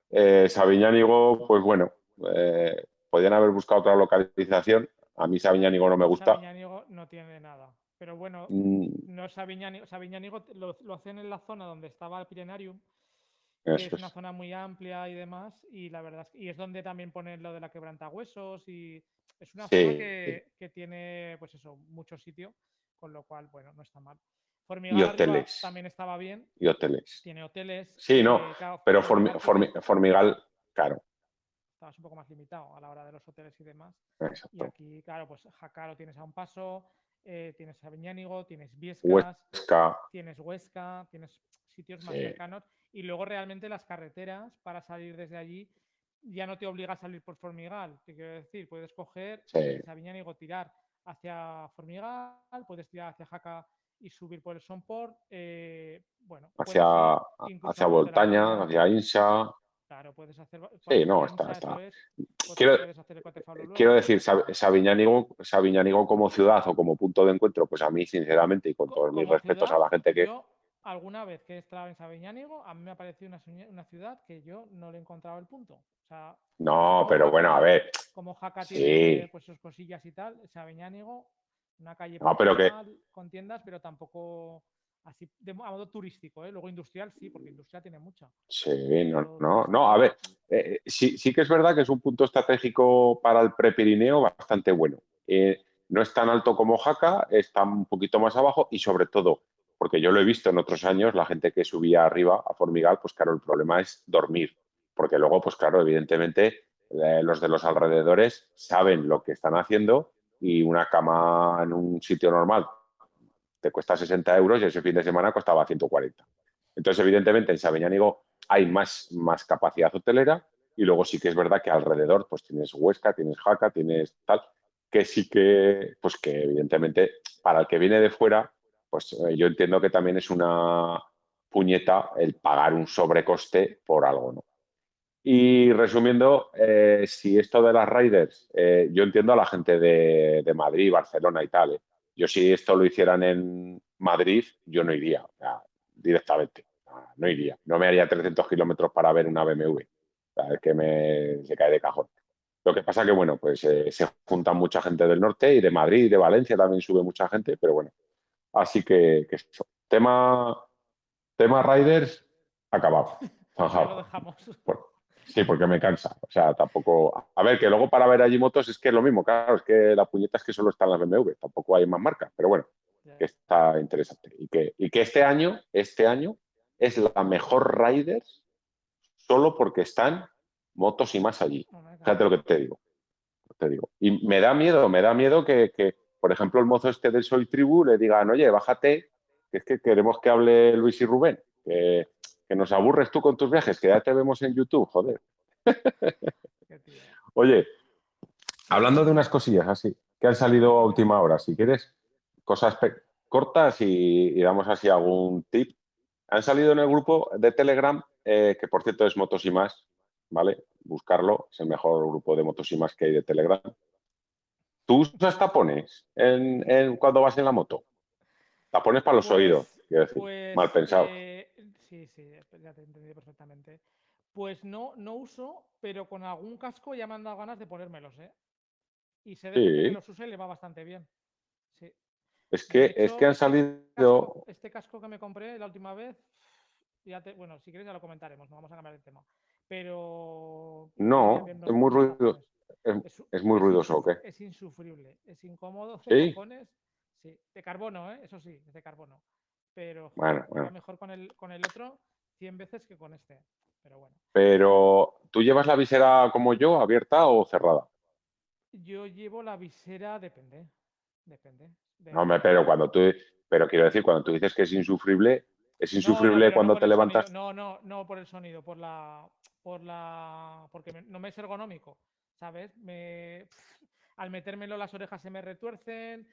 Speaker 2: Eh, Sabiñánigo, pues bueno, eh, podrían haber buscado otra localización. A mí Sabiñánigo no me gusta.
Speaker 1: Sabiñánigo no tiene nada. Pero bueno, mm. no Sabiñánigo, Sabiñánigo lo, lo, hacen en la zona donde estaba el Pirenarium, que es una zona muy amplia y demás, y la verdad es, y es donde también ponen lo de la quebrantahuesos y es una zona que, tiene, pues eso, mucho sitio, con lo cual, bueno, no está mal.
Speaker 2: Formigal y hoteles.
Speaker 1: también estaba bien.
Speaker 2: Y hoteles.
Speaker 1: Tiene hoteles.
Speaker 2: Sí, no, eh, pero Formigal, claro.
Speaker 1: Estabas un poco más limitado a la hora de los hoteles y demás. Y aquí, claro, pues Jaca lo tienes a un paso, eh, tienes Aviñánigo, tienes Viescas, tienes Huesca, tienes sitios más cercanos. Y luego realmente las carreteras para salir desde allí ya no te obliga a salir por Formigal. Te quiero decir, puedes coger sí. Sabiñánigo, tirar hacia Formigal, puedes tirar hacia Jaca y subir por el Sonport. Eh, bueno,
Speaker 2: hacia, hacia Voltaña, hacia Insa.
Speaker 1: Claro, puedes hacer.
Speaker 2: Sí, no, está. está. quiero, quiero decir, Sabiñánigo, como ciudad o como punto de encuentro, pues a mí, sinceramente, y con todos mis respetos a la gente que
Speaker 1: alguna vez que he estado en Sabiñánigo, a mí me ha parecido una, ciudad que yo no le he encontrado el punto. O sea,
Speaker 2: no, pero bueno, a ver.
Speaker 1: Como Jaca tiene pues, sus cosillas y tal, Sabiñánigo, una calle
Speaker 2: no, pero que...
Speaker 1: con tiendas, pero tampoco así de modo turístico, ¿eh? luego industrial sí, porque industrial tiene mucha.
Speaker 2: Sí, no, no, no, a ver, eh, eh, sí, sí que es verdad que es un punto estratégico para el prepirineo bastante bueno. Eh, no es tan alto como Jaca, está un poquito más abajo y sobre todo porque yo lo he visto en otros años, la gente que subía arriba a Formigal, pues claro, el problema es dormir, porque luego, pues claro, evidentemente los de los alrededores saben lo que están haciendo y una cama en un sitio normal te cuesta 60 euros y ese fin de semana costaba 140. Entonces, evidentemente, en Sabeñánigo hay más, más capacidad hotelera y luego sí que es verdad que alrededor pues tienes Huesca, tienes Jaca, tienes tal, que sí que, pues que evidentemente para el que viene de fuera pues eh, yo entiendo que también es una puñeta el pagar un sobrecoste por algo, ¿no? Y resumiendo, eh, si esto de las riders, eh, yo entiendo a la gente de, Madrid, Barcelona y tal. Yo si esto lo hicieran en Madrid, yo no iría, directamente. No iría. No me haría 300 kilómetros para ver una BMW. es que me, se cae de cajón. Lo que pasa que, bueno, pues eh, se juntan mucha gente del norte y de Madrid y de Valencia también sube mucha gente, pero bueno. Así que, que eso. Tema, tema Riders, acabado.
Speaker 1: Lo dejamos.
Speaker 2: Sí, porque me cansa. O sea, tampoco. A ver, que luego para ver allí motos es que es lo mismo, claro, es que la puñeta es que solo están las BMW, tampoco hay más marcas, pero bueno, que está interesante. Y que, y que este año, este año, es la mejor Riders solo porque están motos y más allí. Fíjate lo que te digo. Te digo. Y me da miedo, me da miedo que, que, por ejemplo, el mozo este del Soy Tribu le digan, oye, bájate, que es que queremos que hable Luis y Rubén, que, que nos aburres tú con tus viajes, que ya te vemos en YouTube, joder. oye, hablando de unas cosillas así, que han salido a última hora, si quieres, cosas cortas y, y damos así algún tip. Han salido en el grupo de Telegram, eh, que por cierto es Motos y más, ¿vale? Buscarlo, es el mejor grupo de motos y más que hay de Telegram. ¿Tú usas tapones en, cuando vas en la moto? Tapones para los
Speaker 1: Pues-
Speaker 2: oídos, quiero decir.
Speaker 1: Pues,
Speaker 2: Mal pensado.
Speaker 1: eh, sí, sí, ya te entendí perfectamente. Pues no, no uso, pero con algún casco ya me han dado ganas de ponérmelos, ¿eh? Y de gente que los usa y le va bastante bien. Sí.
Speaker 2: Es que, es que han
Speaker 1: este
Speaker 2: salido.
Speaker 1: casco- este casco que me compré la última vez, ya te, bueno, si quieres ya lo comentaremos, no vamos a cambiar de tema. Pero.
Speaker 2: No, es muy
Speaker 1: los
Speaker 2: ruido-
Speaker 1: tapones.
Speaker 2: ¿Es, es muy ruidoso o
Speaker 1: insuf-
Speaker 2: qué?
Speaker 1: Es insufrible, es incómodo.
Speaker 2: ¿Sí?
Speaker 1: sí, de carbono, ¿eh? eso sí, es de carbono. Pero
Speaker 2: Bueno,
Speaker 1: mejor con el, con el otro 100 veces que con este. Pero bueno,
Speaker 2: Pero, ¿tú llevas la visera como yo, abierta o cerrada?
Speaker 1: yo llevo la visera, depende. Depende. de-
Speaker 2: No, pero cuando tú. Pero quiero decir, cuando tú dices que es insufrible, es
Speaker 1: no,
Speaker 2: insufrible
Speaker 1: no
Speaker 2: cuando te levantas.
Speaker 1: sonido, No, no, no por el sonido, por la. Por la. Porque me- no me es ergonómico, ¿sabes? Me, al metérmelo las orejas se me retuercen.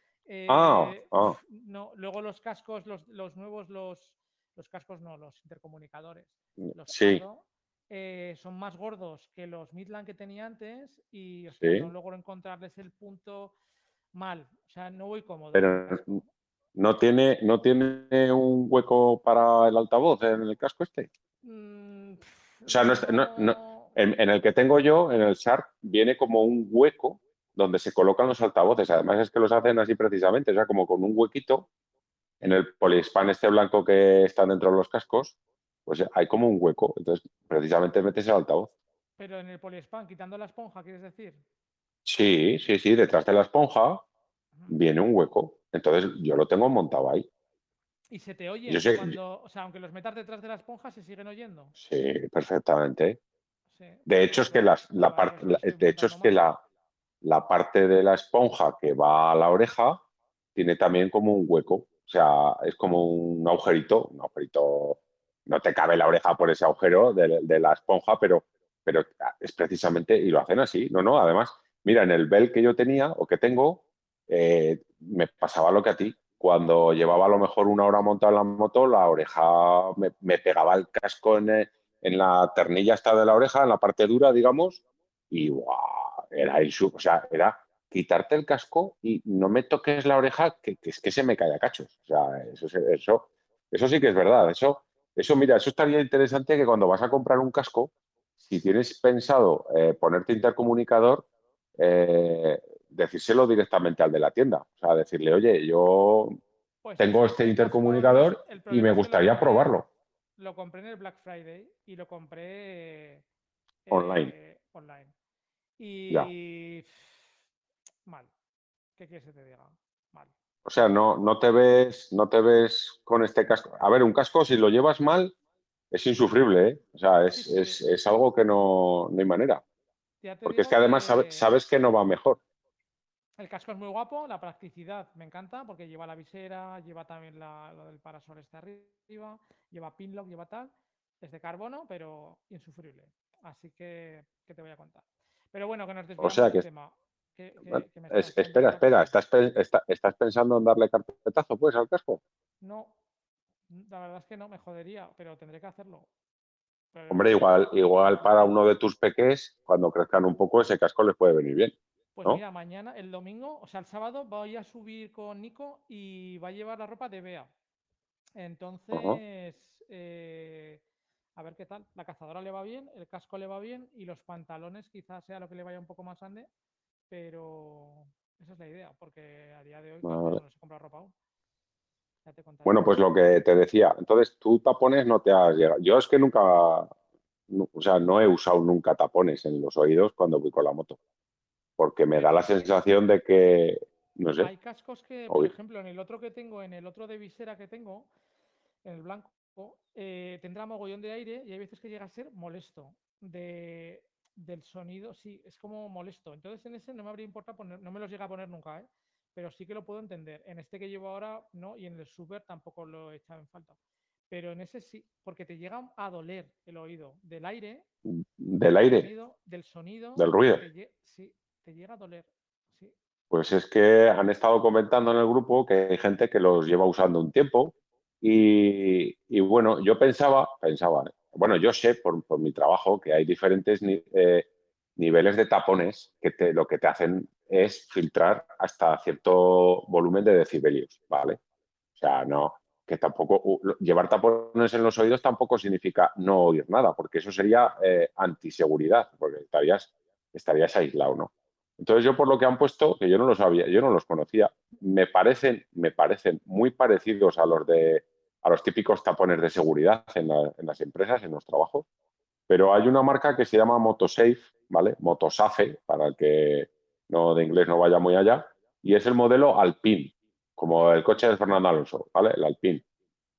Speaker 2: Ah,
Speaker 1: eh,
Speaker 2: ah.
Speaker 1: No, luego los cascos, los, los nuevos, los, los cascos no, los intercomunicadores. Los
Speaker 2: Sí,
Speaker 1: eh, son más gordos que los Midland que tenía antes y
Speaker 2: Sí.
Speaker 1: no logro encontrarles el punto mal. O sea, no voy cómodo.
Speaker 2: pero no tiene, no tiene un hueco para el altavoz en el casco este.
Speaker 1: Mm,
Speaker 2: O sea, no está- no- no- En, en el que tengo yo, en el Shark, viene como un hueco donde se colocan los altavoces. Además es que los hacen así precisamente, o sea, como con un huequito en el poliespan este blanco que está dentro de los cascos, pues hay como un hueco. Entonces, precisamente metes el altavoz.
Speaker 1: Pero en el poliespan, quitando la esponja, ¿quieres decir?
Speaker 2: Sí, sí, sí, detrás de la esponja viene un hueco. Entonces, yo lo tengo montado ahí.
Speaker 1: Y se te oye
Speaker 2: sé-
Speaker 1: cuando, o sea, aunque los metas detrás de la esponja, se siguen oyendo.
Speaker 2: Sí, perfectamente.
Speaker 1: Sí,
Speaker 2: De hecho, es que las- la, parte,
Speaker 1: estoy
Speaker 2: de hecho es que la, la parte de la esponja que va a la oreja tiene también como un hueco. O sea, es como un agujerito, un agujerito. No te cabe la oreja por ese agujero de, la esponja, pero, pero es precisamente, y lo hacen así. No, no, además, mira, en el bel que yo tenía o que tengo, eh, me pasaba lo que a ti. Cuando llevaba a lo mejor una hora montada en la moto, la oreja me, pegaba el casco en, en la ternilla esta de la oreja, en la parte dura, digamos, y ¡guau! Era insu- o sea, era quitarte el casco y no me toques la oreja, que, que es que se me cae a cachos. O sea, eso, eso, eso sí que es verdad. Eso, eso, mira, eso estaría interesante que cuando vas a comprar un casco, si tienes pensado eh, ponerte intercomunicador, eh, decírselo directamente al de la tienda. O sea, decirle, oye, yo
Speaker 1: Pues
Speaker 2: tengo este intercomunicador y me
Speaker 1: lo
Speaker 2: gustaría probarlo.
Speaker 1: Lo compré en el Black Friday y lo compré eh,
Speaker 2: Online.
Speaker 1: online. Y
Speaker 2: Ya.
Speaker 1: mal. ¿Qué quieres que te diga? Mal.
Speaker 2: O sea, no, no te ves, no te ves con este casco. A ver, un casco, si lo llevas mal, es insufrible, ¿eh? O sea, es,
Speaker 1: Sí, sí.
Speaker 2: es- es algo que no, no hay manera. Porque es que además sabe-
Speaker 1: que
Speaker 2: sabes que no va mejor.
Speaker 1: El casco es muy guapo, la practicidad me encanta porque lleva la visera, lleva también la, lo del parasol este arriba, lleva pinlock, lleva tal. Es de carbono, pero insufrible. Así que, ¿qué te voy a contar? Pero bueno, que nos desviamos
Speaker 2: sea que-
Speaker 1: tema. Que- que-
Speaker 2: Bueno,
Speaker 1: que me
Speaker 2: Es-
Speaker 1: estás
Speaker 2: espera, espera. ¿estás, está- estás pensando en darle carpetazo, pues, al casco?
Speaker 1: No, la verdad es que no, me jodería, pero tendré que hacerlo. Pero-
Speaker 2: Hombre, igual, igual para uno de tus peques, cuando crezcan un poco, ese casco les puede venir bien.
Speaker 1: Pues mira, mañana, el domingo, o sea, el sábado voy a subir con Nico y va a llevar la ropa de Bea. Entonces, eh, A ver qué tal. La cazadora le va bien, el casco le va bien y los pantalones quizás sea lo que le vaya un poco más grande, pero esa es la idea, porque a día de hoy no se compra ropa aún.
Speaker 2: Bueno, pues lo que te decía, entonces tú tapones no te has llegado. Yo es que nunca, o sea, no he usado nunca tapones en los oídos cuando voy con la moto, porque me da la sensación de que, no sé.
Speaker 1: Hay cascos que, por ejemplo, en el otro que tengo, en el otro de visera que tengo, en el blanco, eh, tendrá mogollón de aire y hay veces que llega a ser molesto de, del sonido, sí, es como molesto. Entonces en ese no me habría importado poner, no me los llega a poner nunca, ¿eh? pero sí que lo puedo entender. En este que llevo ahora, no, y en el super tampoco lo he echado en falta. Pero en ese sí, porque te llega a doler el oído del aire.
Speaker 2: Del aire.
Speaker 1: del sonido.
Speaker 2: Del ruido.
Speaker 1: sí, te llega a doler. Sí.
Speaker 2: Pues es que han estado comentando en el grupo que hay gente que los lleva usando un tiempo y, bueno, yo pensaba, pensaba, bueno, yo sé por, mi trabajo que hay diferentes eh, niveles de tapones que te, lo que te hacen es filtrar hasta cierto volumen de decibelios, ¿vale? O sea, no, que tampoco, llevar tapones en los oídos tampoco significa no oír nada, porque eso sería eh, antiseguridad, porque estarías, estarías aislado, ¿no? Entonces yo por lo que han puesto, que yo no lo sabía, yo no los conocía, me parecen, me parecen muy parecidos a los de a los típicos tapones de seguridad en, las empresas, en los trabajos. Pero hay una marca que se llama Motosafe, ¿vale? Motosafe, para el que no de inglés no vaya muy allá, y es el modelo Alpine, como el coche de Fernando Alonso, ¿vale? El Alpine.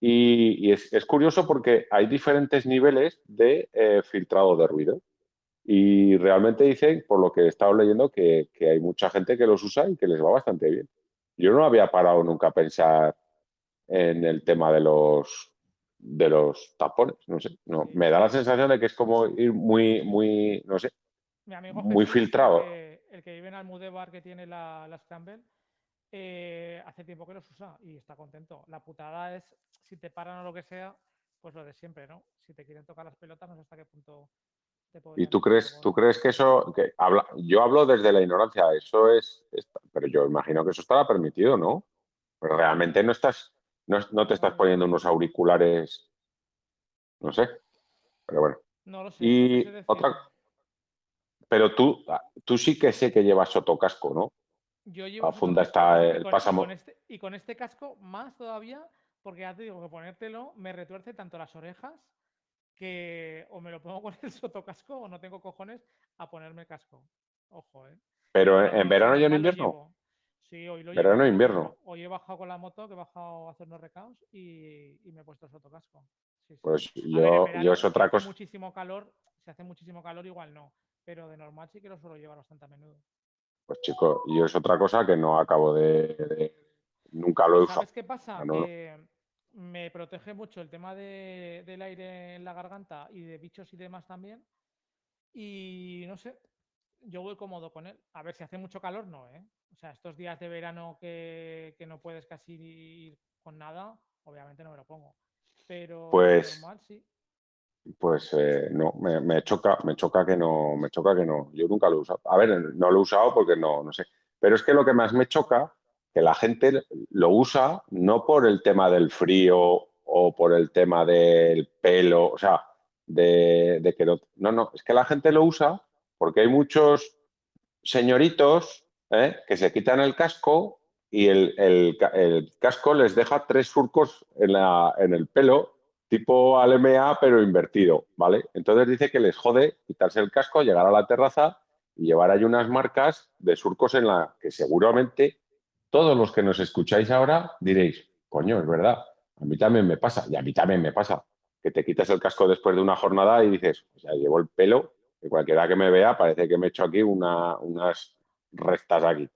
Speaker 2: Y, es, curioso porque hay diferentes niveles de eh, filtrado de ruido. Y realmente dicen, por lo que he estado leyendo, que, hay mucha gente que los usa y que les va bastante bien. Yo no había parado nunca a pensar en el tema de los de los tapones, no sé, no, me da la sensación de que es como ir muy, muy, no sé, muy filtrado.
Speaker 1: El que, vive en Almudebar que tiene la, la Scramble, eh, hace tiempo que los usa y está contento. La putada es, si te paran o lo que sea, pues lo de siempre, ¿no? Si te quieren tocar las pelotas, no sé hasta qué punto
Speaker 2: ¿Y tú crees, tú crees que eso, que habla, yo hablo desde la ignorancia, eso es, pero yo imagino que eso estará permitido, ¿no? Pero realmente no estás, no, te estás poniendo unos auriculares, no sé, pero bueno.
Speaker 1: No lo sé.
Speaker 2: Y otra, pero tú, tú sí que sé que llevas sotocasco, ¿no?
Speaker 1: Yo llevo. La
Speaker 2: funda está el pásamo.
Speaker 1: Este, y con este casco más todavía, porque ya te digo que ponértelo me retuerce tanto las orejas que o me lo pongo con el sotocasco o no tengo cojones a ponerme el casco. Ojo, ¿eh?
Speaker 2: Pero en, verano y en invierno.
Speaker 1: Sí, hoy lo
Speaker 2: Verano e invierno.
Speaker 1: Hoy he bajado con la moto, que he bajado a hacer unos recaos y, me he puesto el sotocasco.
Speaker 2: Pues yo, yo es otra cosa.
Speaker 1: muchísimo calor, si hace muchísimo calor, igual no. Pero de normal sí que lo suelo llevar bastante a menudo.
Speaker 2: Pues chico, yo es otra cosa que no acabo de. nunca lo he usado.
Speaker 1: ¿Sabes qué pasa? que me protege mucho el tema del aire en la garganta y de bichos y demás también. Y no sé, yo voy cómodo con él. A ver, si hace mucho calor, no, ¿eh? O sea, estos días de verano que, no puedes casi ir con nada, obviamente no me lo pongo. Pero
Speaker 2: pues,
Speaker 1: normal, sí.
Speaker 2: Pues eh, no, me, choca, me choca que no, me choca que no. Yo nunca lo he usado. A ver, no lo he usado porque no, no sé. Pero es que lo que más me choca, que la gente lo usa no por el tema del frío o por el tema del pelo, o sea, de, que no. No, no, es que la gente lo usa porque hay muchos señoritos ¿eh? que se quitan el casco y el, casco les deja tres surcos en, la, en el pelo, tipo LMA, pero invertido, ¿vale? Entonces dice que les jode quitarse el casco, llegar a la terraza y llevar ahí unas marcas de surcos en la que seguramente todos los que nos escucháis ahora diréis, coño, es verdad, a mí también me pasa, y a mí también me pasa, que te quitas el casco después de una jornada y dices, o sea, llevo el pelo, que cualquiera que me vea parece que me he hecho aquí unas restas aquí.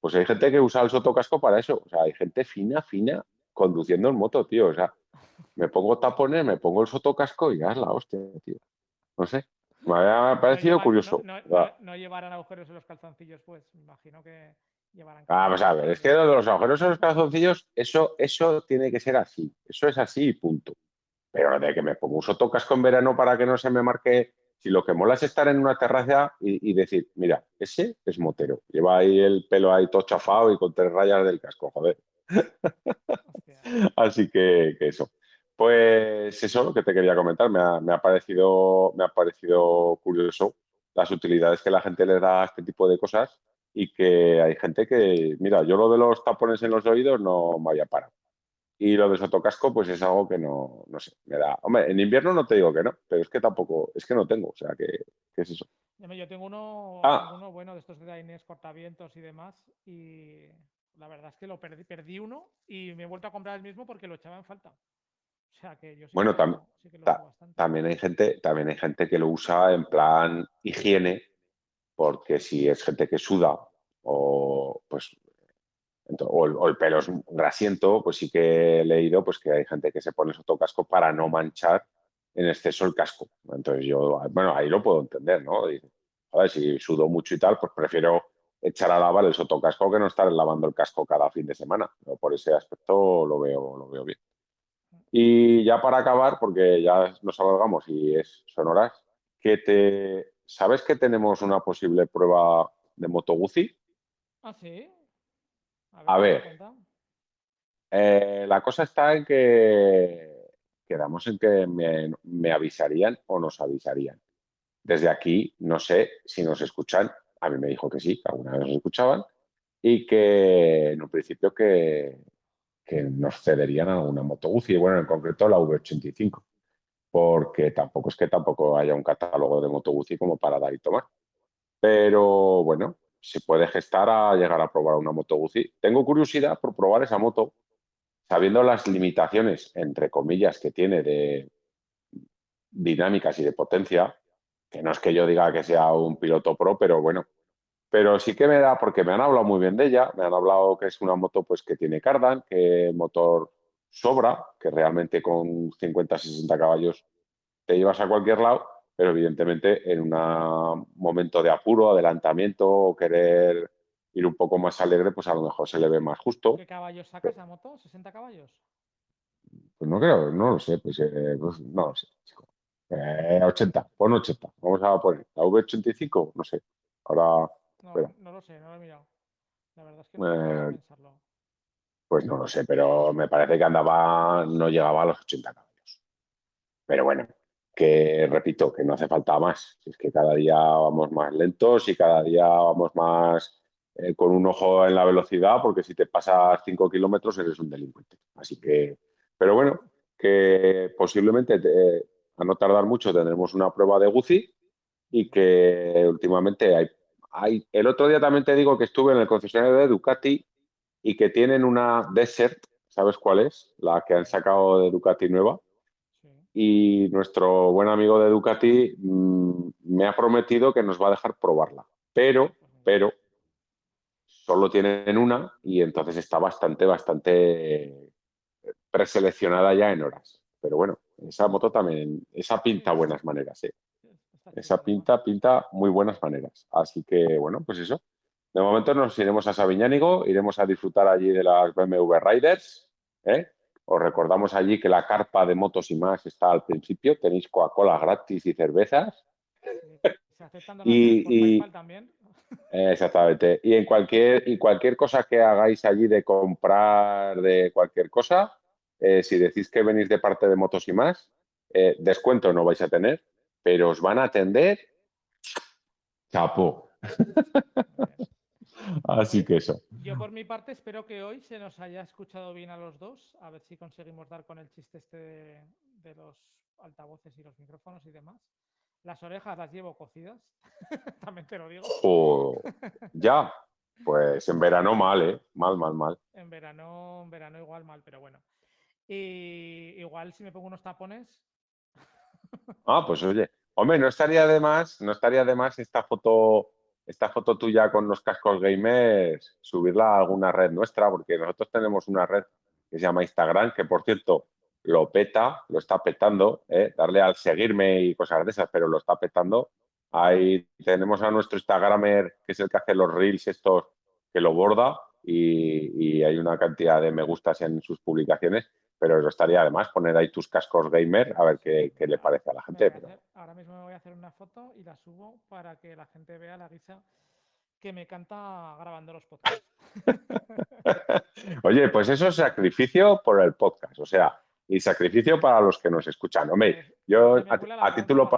Speaker 2: Pues hay gente que usa el sotocasco para eso. O sea, hay gente fina, fina, conduciendo en moto, tío. O sea, me pongo tapones, me pongo el sotocasco y ya es la hostia, tío. No sé. Me ha parecido curioso.
Speaker 1: No, llevarán agujeros en los calzoncillos, pues. Me imagino que llevarán.
Speaker 2: Vamos a ver, es que lo de los agujeros en los calzoncillos, eso, eso tiene que ser así. Eso es así y punto. Pero de que me pongo un sotocasco en verano para que no se me marque si lo que mola es estar en una terraza y, decir, mira, ese es motero, lleva ahí el pelo ahí todo chafado y con tres rayas del casco, joder. Así que, eso. Pues eso es lo que te quería comentar. Me ha, me ha, parecido, me ha parecido curioso las utilidades que la gente le da a este tipo de cosas y que hay gente que, mira, yo lo de los tapones en los oídos no me había parado. Y lo de sotocasco, pues es algo que no, no sé, me da. Hombre, en invierno no te digo que no, pero es que tampoco, es que no tengo, o sea, que, es eso.
Speaker 1: Yo tengo uno, ah. uno bueno de estos de Inés cortavientos y demás, y la verdad es que lo perdí, perdí uno y me he vuelto a comprar el mismo porque lo echaba en falta. O sea que yo
Speaker 2: bueno, también hay gente, también hay gente que lo usa en plan higiene, porque si es gente que suda o pues o el, pelo es grasiento, pues sí que he leído pues, que hay gente que se pone casco para no manchar en exceso el casco. Entonces yo, bueno, ahí lo puedo entender, ¿no? a ver, si sudo mucho y tal, pues prefiero echar a lavar el sotocasco que no estar lavando el casco cada fin de semana. por ese aspecto lo veo, lo veo bien. Y ya para acabar, porque ya nos alargamos y es sonoras, que te, ¿sabes que tenemos una posible prueba de Moto Guzzi?
Speaker 1: Ah, sí.
Speaker 2: A ver, eh, la cosa está en que quedamos en que me, avisarían o nos avisarían. Desde aquí, no sé si nos escuchan. A mí me dijo que sí, que alguna vez nos escuchaban y que en un principio que, que nos cederían alguna moto Guzzi, bueno, en concreto la V85, porque tampoco es que tampoco haya un catálogo de moto como para dar y tomar. Pero bueno, se puede gestar a llegar a probar una moto. Tengo curiosidad por probar esa moto, sabiendo las limitaciones, entre comillas, que tiene de dinámicas y de potencia, que no es que yo diga que sea un piloto pro, pero bueno, pero sí que me da, porque me han hablado muy bien de ella, me han hablado que es una moto pues que tiene cardan, que motor sobra, que realmente con 50-60 caballos te llevas a cualquier lado pero evidentemente en un momento de apuro, adelantamiento o querer ir un poco más alegre, pues a lo mejor se le ve más justo.
Speaker 1: ¿Qué caballos saca esa moto? ¿60 caballos?
Speaker 2: Pues no creo, no lo sé, pues, eh, pues no lo sé, chico. 80, eh, pon 80. Vamos a poner la V85, no sé. Ahora.
Speaker 1: No, no lo sé, no lo he mirado. La verdad es que no eh, pensarlo.
Speaker 2: Pues no lo sé, pero me parece que andaba, no llegaba a los 80 caballos. Pero bueno, que repito, que no hace falta más. Es que cada día vamos más lentos y cada día vamos más eh, con un ojo en la velocidad, porque si te pasas 5 kilómetros eres un delincuente. Así que, pero bueno, que posiblemente a no tardar mucho tendremos una prueba de Guzzi y que últimamente hay, hay... El otro día también te digo que estuve en el concesionario de Ducati y que tienen una Desert, ¿sabes cuál es? La que han sacado de Ducati nueva y nuestro buen amigo de Ducati mm, me ha prometido que nos va a dejar probarla. Pero, pero, solo tienen una y entonces está bastante, bastante preseleccionada ya en horas. Pero bueno, esa moto también, esa pinta buenas maneras, ¿eh? Esa pinta, pinta muy buenas maneras. Así que, bueno, pues eso. De momento nos iremos a Sabiñánigo, iremos a disfrutar allí de las BMW Riders, ¿eh? Os recordamos allí que la carpa de motos y más está al principio. Tenéis Coca-Cola gratis y cervezas.
Speaker 1: y, también.
Speaker 2: Exactamente. Y en cualquier, y cualquier cosa que hagáis allí de comprar de cualquier cosa, eh, si decís que venís de parte de motos y más, eh, descuento no vais a tener, pero os van a atender chapo. Así que eso.
Speaker 1: Yo por mi parte espero que hoy se nos haya escuchado bien a los dos, a ver si conseguimos dar con el chiste este de, los altavoces y los micrófonos y demás. Las orejas las llevo cocidas, también te lo digo.
Speaker 2: ya, pues en verano mal, ¿eh? Mal, mal, mal.
Speaker 1: En verano, en verano igual mal, pero bueno. Y igual si me pongo unos tapones.
Speaker 2: ah, pues oye, hombre, no estaría de más, no estaría de más esta foto esta foto tuya con los cascos gamers, subirla a alguna red nuestra, porque nosotros tenemos una red que se llama Instagram, que por cierto lo peta, lo está petando, ¿eh? darle al seguirme y cosas de esas, pero lo está petando. Ahí tenemos a nuestro Instagramer, que es el que hace los reels estos, que lo borda y, y hay una cantidad de me gustas en sus publicaciones pero eso estaría además poner ahí tus cascos gamer a ver qué, le parece a la gente.
Speaker 1: ahora mismo me voy a hacer una foto y la subo para que la gente vea la risa que me canta grabando los podcasts.
Speaker 2: Oye, pues eso es sacrificio por el podcast. O sea, y sacrificio para los que nos escuchan. Hombre, yo a, título,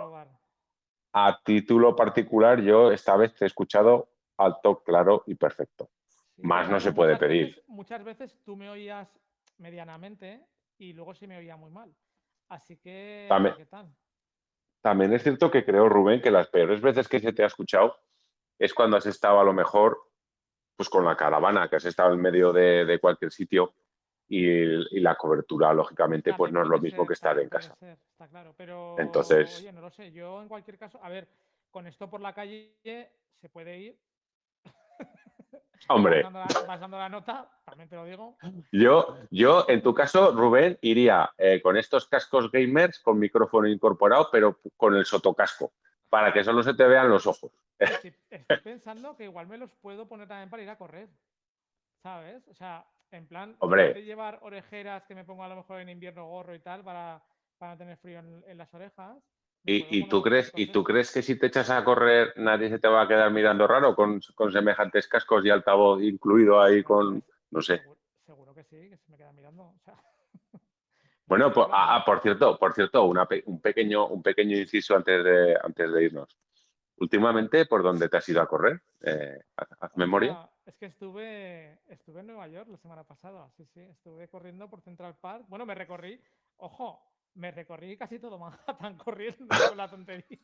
Speaker 2: a título particular, yo esta vez te he escuchado alto, claro y perfecto.
Speaker 1: Sí,
Speaker 2: Más no se puede pedir.
Speaker 1: muchas veces tú me oías medianamente y luego sí me oía muy mal. Así que,
Speaker 2: También-
Speaker 1: ¿qué tal?
Speaker 2: También es cierto que creo, Rubén, que las peores veces que se te ha escuchado es cuando has estado a lo mejor pues con la caravana, que has estado en medio de, de cualquier sitio y, y la cobertura, lógicamente, pues no es lo mismo
Speaker 1: ser,
Speaker 2: que estar en casa.
Speaker 1: ser, está claro, pero
Speaker 2: Entonces-
Speaker 1: oye, no lo sé, yo en cualquier caso, a ver, con esto por la calle se puede ir.
Speaker 2: Hombre,
Speaker 1: Vas dando, la, la nota, también te lo digo.
Speaker 2: yo, yo en tu caso, Rubén, iría eh, con estos cascos gamers con micrófono incorporado, pero con el sotocasco, para que solo se te vean los ojos.
Speaker 1: Estoy, estoy pensando que igual me los puedo poner también para ir a correr. ¿Sabes? O sea, en plan,
Speaker 2: Hombre.
Speaker 1: de llevar orejeras que me pongo a lo mejor en invierno gorro y tal para, para no tener frío en, en las orejas.
Speaker 2: ¿Y, y tú crees, ¿Y tú crees que si te echas a correr nadie se te va a quedar mirando raro con, con semejantes cascos y altavoz incluido ahí con,
Speaker 1: pues,
Speaker 2: no sé?
Speaker 1: Seguro, seguro que sí, que se me queda mirando. o sea.
Speaker 2: Bueno,
Speaker 1: Estoy
Speaker 2: po-
Speaker 1: hablando.
Speaker 2: ah, ah, por cierto, por cierto, una un, pequeño, un pequeño inciso antes de, antes de irnos. Últimamente, ¿por dónde te has ido a correr? Eh, haz, haz memoria.
Speaker 1: Hostia, Es que estuve, estuve en Nueva York la semana pasada, sí, sí, estuve corriendo por Central Park. Bueno, me recorrí, ojo, me recorrí casi todo Manhattan corriendo con la tontería.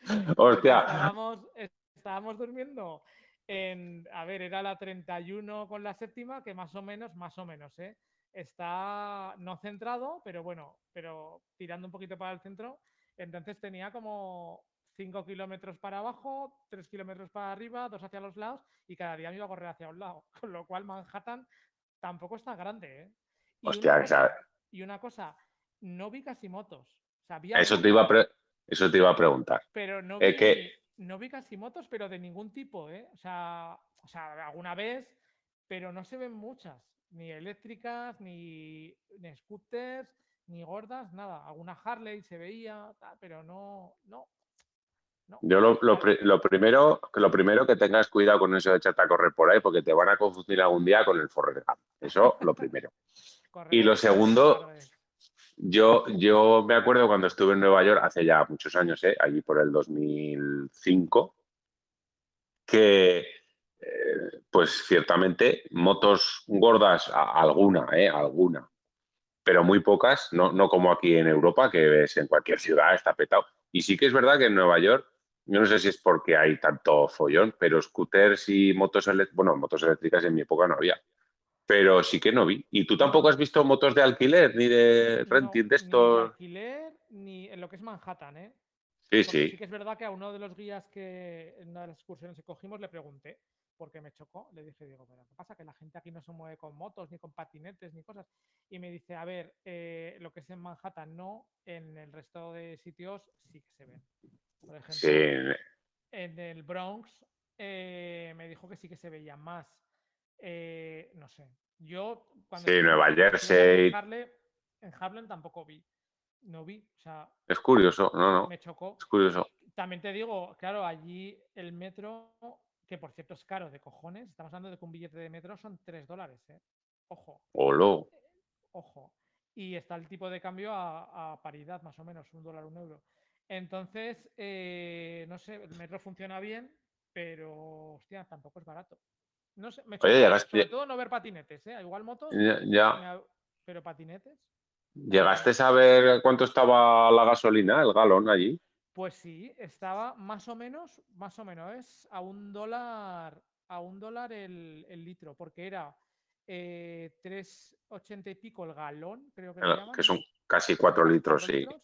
Speaker 2: Hostia,
Speaker 1: Estábamos, estábamos durmiendo en, a ver, era la 31 con la séptima, que más o menos, más o menos, ¿eh? Está no centrado, pero bueno, pero tirando un poquito para el centro. Entonces tenía como 5 kilómetros para abajo, 3 kilómetros para arriba, dos hacia los lados y cada día me iba a correr hacia un lado. Con lo cual Manhattan tampoco está grande, ¿eh? Y
Speaker 2: Hostia,
Speaker 1: una cosa, y una cosa, no vi casi motos. O sea, vi
Speaker 2: eso te iba a, pre- eso te iba a preguntar.
Speaker 1: pero no vi,
Speaker 2: que-
Speaker 1: no vi casi motos, pero de ningún tipo, ¿eh? O sea, o sea, alguna vez, pero no se ven muchas, ni eléctricas, ni, ni scooters, ni gordas, nada. Alguna Harley se veía, pero no, no. no.
Speaker 2: Yo lo, lo lo primero, lo primero que tengas cuidado con eso de echarte a correr por ahí, porque te van a confundir algún día con el Forrest Gump. Eso, lo primero. y lo segundo. Yo, yo me acuerdo cuando estuve en Nueva York hace ya muchos años, ¿eh? allí por el 2005, que eh, pues ciertamente motos gordas, alguna, ¿eh? alguna, pero muy pocas, no, no como aquí en Europa, que ves en cualquier ciudad, está petado. Y sí que es verdad que en Nueva York, yo no sé si es porque hay tanto follón, pero scooters y motos bueno, motos eléctricas en mi época no había, pero sí que no vi. ¿Y tú tampoco has visto motos de alquiler ni de
Speaker 1: No,
Speaker 2: renting de
Speaker 1: Ni de
Speaker 2: estos?
Speaker 1: alquiler, ni en lo que es Manhattan, ¿eh?
Speaker 2: Sí,
Speaker 1: Porque
Speaker 2: sí.
Speaker 1: sí que es verdad que a uno de los guías que en una de las excursiones que cogimos le pregunté, porque me chocó, le dije, digo, pero ¿qué pasa? Que la gente aquí no se mueve con motos, ni con patinetes, ni cosas. Y me dice, a ver, eh, lo que es en Manhattan no, en el resto de sitios sí que se ven. Por ejemplo,
Speaker 2: Sí,
Speaker 1: en el Bronx eh, me dijo que sí que se veía más. Eh, no sé. Yo cuando
Speaker 2: Sí, Nueva Jersey.
Speaker 1: En Harlem, en Harlem tampoco vi. No vi. O sea,
Speaker 2: es curioso, no, no,
Speaker 1: me chocó.
Speaker 2: es curioso.
Speaker 1: También te digo, claro, allí el metro, que por cierto es caro de cojones, estamos hablando de que un billete de metro son 3 dólares, ¿eh? Ojo,
Speaker 2: Olo.
Speaker 1: ojo. Y está el tipo de cambio a, a paridad, más o menos, un dólar, un euro. Entonces, eh, no sé, el metro funciona bien, pero, hostia, tampoco es barato. No sé, me chocó,
Speaker 2: llegaste-
Speaker 1: sobre todo no ver patinetes, ¿eh? Igual motos,
Speaker 2: Ya,
Speaker 1: ha- pero patinetes.
Speaker 2: ¿Llegaste a saber cuánto estaba la gasolina, el galón allí?
Speaker 1: Pues sí, estaba más o menos, más o menos, es a un dólar, a un dólar el, el litro, porque era eh, 3,80 y pico el galón, creo que llaman,
Speaker 2: Que son casi
Speaker 1: Que son
Speaker 2: cuatro
Speaker 1: casi
Speaker 2: litros,
Speaker 1: cuatro
Speaker 2: sí.
Speaker 1: litros,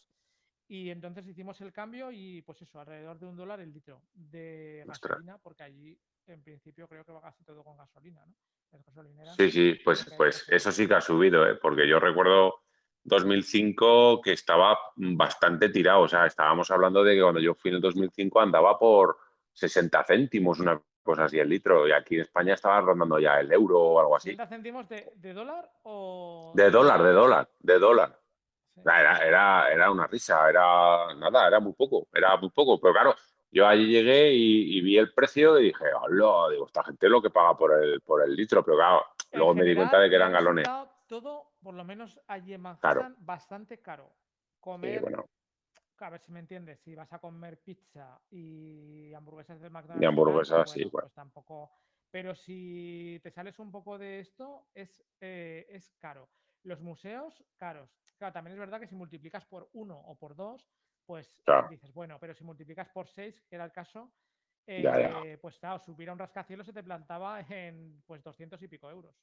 Speaker 1: Y entonces hicimos el cambio y pues eso, alrededor de un dólar el litro de
Speaker 2: Ostras.
Speaker 1: gasolina, porque allí en principio creo que va casi todo con gasolina, ¿no?
Speaker 2: Sí, sí, pues, pues eso sí que ha subido, ¿eh? porque yo recuerdo 2005 que estaba bastante tirado, o sea, estábamos hablando de que cuando yo fui en el 2005 andaba por 60 céntimos, una cosa así el litro, y aquí en España estaba rondando ya el euro o algo así.
Speaker 1: 60 céntimos de, de dólar o.
Speaker 2: De dólar, de dólar, de dólar.
Speaker 1: Sí.
Speaker 2: Era, era, era una risa, era nada, era muy poco, era muy poco. Pero claro, yo allí llegué y, y vi el precio y dije, hola, digo, esta gente es lo que paga por el, por el litro, pero claro,
Speaker 1: En
Speaker 2: luego me di cuenta de que eran galones.
Speaker 1: Todo, por lo menos allí en Manhattan, bastante caro. Comer, a ver si me entiendes, si vas a comer pizza y hamburguesas del McDonald's.
Speaker 2: Y hamburguesas, sí,
Speaker 1: pues tampoco. Pero si te sales un poco de esto, es, eh, es caro. Los museos, caros. Claro, también es verdad que si multiplicas por uno o por dos, pues dices, bueno, pero si multiplicas por seis, que era el caso, eh, pues claro, subir a un rascacielos se te plantaba en pues 200 y pico euros,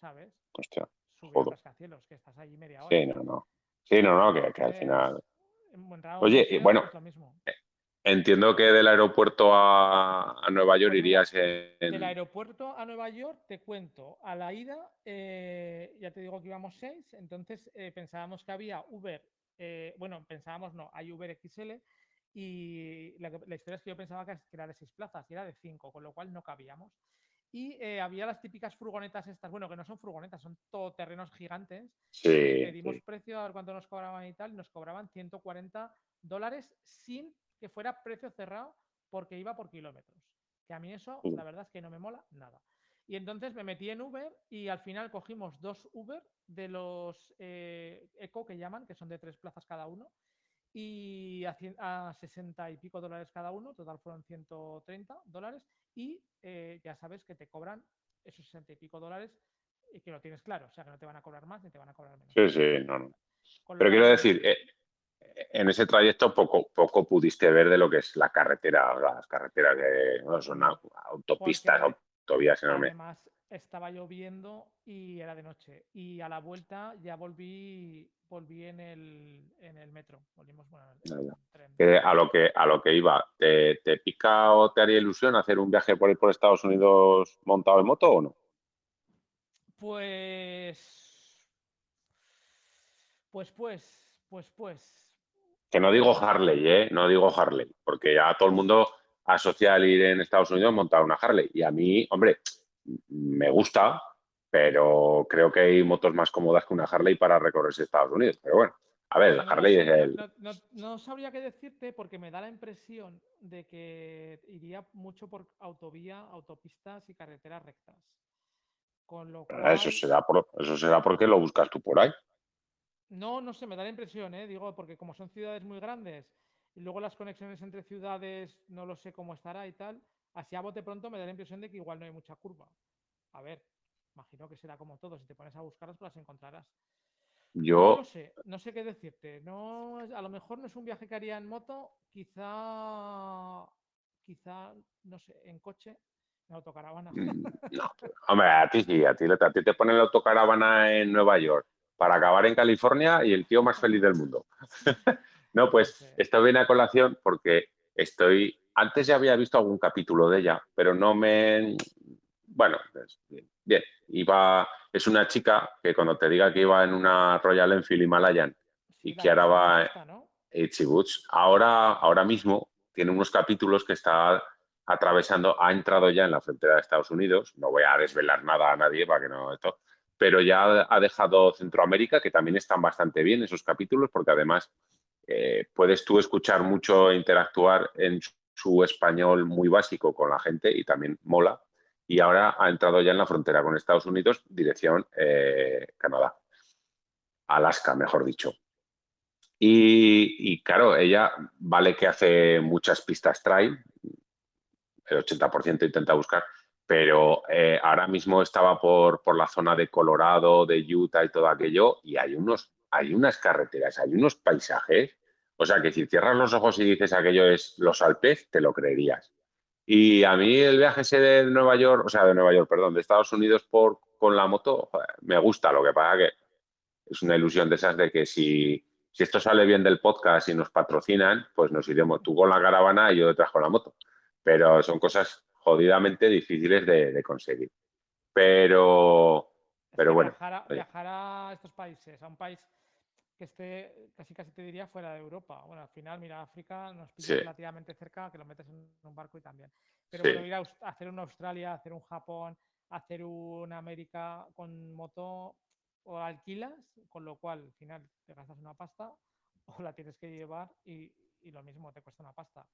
Speaker 1: ¿sabes?
Speaker 2: Hostia.
Speaker 1: Subir a un rascacielos, que estás allí media hora.
Speaker 2: Sí, no, no. Sí, no, no, que, al final. Oye, bueno, eh, entiendo que del aeropuerto a, Nueva York pues irías en...
Speaker 1: Del aeropuerto a Nueva York, te cuento, a la ida, eh, ya te digo que íbamos seis, entonces pensábamos que había Uber, bueno, pensábamos no, hay Uber XL, y la, historia es que yo pensaba que era de seis plazas y era de cinco, con lo cual no cabíamos. Y eh, había las típicas furgonetas estas, bueno, que no son furgonetas, son todoterrenos gigantes.
Speaker 2: Sí,
Speaker 1: pedimos precio a ver cuánto nos cobraban y tal, y nos cobraban 140 dólares sin que fuera precio cerrado porque iba por kilómetros. Que a mí eso, la verdad es que no me mola nada. Y entonces me metí en Uber y al final cogimos dos Uber de los eh, Eco que llaman, que son de tres plazas cada uno y a, 60 y pico dólares cada uno, total fueron 130 dólares y eh, ya sabes que te cobran esos 60 y pico dólares y que lo tienes claro, o sea que no te van a cobrar más ni te van a cobrar menos.
Speaker 2: Sí, sí, no, no. Pero quiero decir, eh, en ese trayecto poco, poco pudiste ver de lo que es la carretera, las carreteras de, no, son autopistas, autovías enormes.
Speaker 1: Además, estaba lloviendo y era de noche. Y a la vuelta ya volví, volví en el, en el metro. Volvimos, bueno,
Speaker 2: a lo que a lo que iba, ¿te, pica o te haría ilusión hacer un viaje por por Estados Unidos montado en moto o no?
Speaker 1: Pues. Pues, pues, pues, pues.
Speaker 2: Que no digo Harley, ¿eh? No digo Harley, porque ya todo el mundo asocia el ir en Estados Unidos montar una Harley. Y a mí, hombre, me gusta, pero creo que hay motos más cómodas que una Harley para recorrerse Estados Unidos. Pero bueno, a ver, la Harley es el...
Speaker 1: No, sabría qué decirte porque me da la impresión de que iría mucho por autovía, autopistas y carreteras rectas. Con lo
Speaker 2: eso, será por, eso será porque lo buscas tú por ahí.
Speaker 1: No, no sé, me da la impresión, ¿eh? digo, porque como son ciudades muy grandes y luego las conexiones entre ciudades no lo sé cómo estará y tal, Así a bote pronto me da la impresión de que igual no hay mucha curva. A ver, imagino que será como todo. Si te pones a buscarlas, pues las encontrarás.
Speaker 2: Yo.
Speaker 1: No, sé, no sé qué decirte. No, a lo mejor no es un viaje que haría en moto, quizá, quizá, no sé, en coche, en autocaravana.
Speaker 2: Mm, no, hombre, a ti sí, a ti, a ti te ponen la autocaravana en Nueva York para acabar en California y el tío más feliz del mundo. no, pues esto viene a colación porque estoy antes ya había visto algún capítulo de ella, pero no me... Bueno, pues, bien, Iba, es una chica que cuando te diga que iba en una Royal Enfield Himalayan y que ahora va a ahora, ahora mismo tiene unos capítulos que está atravesando, ha entrado ya en la frontera de Estados Unidos, no voy a desvelar nada a nadie para que no esto, pero ya ha dejado Centroamérica, que también están bastante bien esos capítulos, porque además eh, puedes tú escuchar mucho, e interactuar en su español muy básico con la gente y también mola. Y ahora ha entrado ya en la frontera con Estados Unidos, dirección eh, Canadá. Alaska, mejor dicho. Y, claro, ella vale que hace muchas pistas trail, el 80% intenta buscar, pero eh, ahora mismo estaba por, por, la zona de Colorado, de Utah y todo aquello, y hay, unos, hay unas carreteras, hay unos paisajes o sea que si cierras los ojos y dices aquello es los Alpes, te lo creerías. Y a mí el viaje ese de Nueva York, o sea, de Nueva York, perdón, de Estados Unidos por, con la moto, me gusta. Lo que pasa que es una ilusión de esas de que si, si esto sale bien del podcast y nos patrocinan, pues nos iremos tú con la caravana y yo detrás con la moto. Pero son cosas jodidamente difíciles de, conseguir. Pero, pero bueno.
Speaker 1: viajar a estos países, a un país que esté casi casi te diría fuera de Europa. Bueno, al final, mira, África nos pide relativamente cerca, que lo metes en un barco y también. Pero ir a hacer un Australia, hacer un Japón, hacer una América con moto o alquilas, con lo cual al final te gastas una pasta o la tienes que llevar y, lo mismo te cuesta una pasta.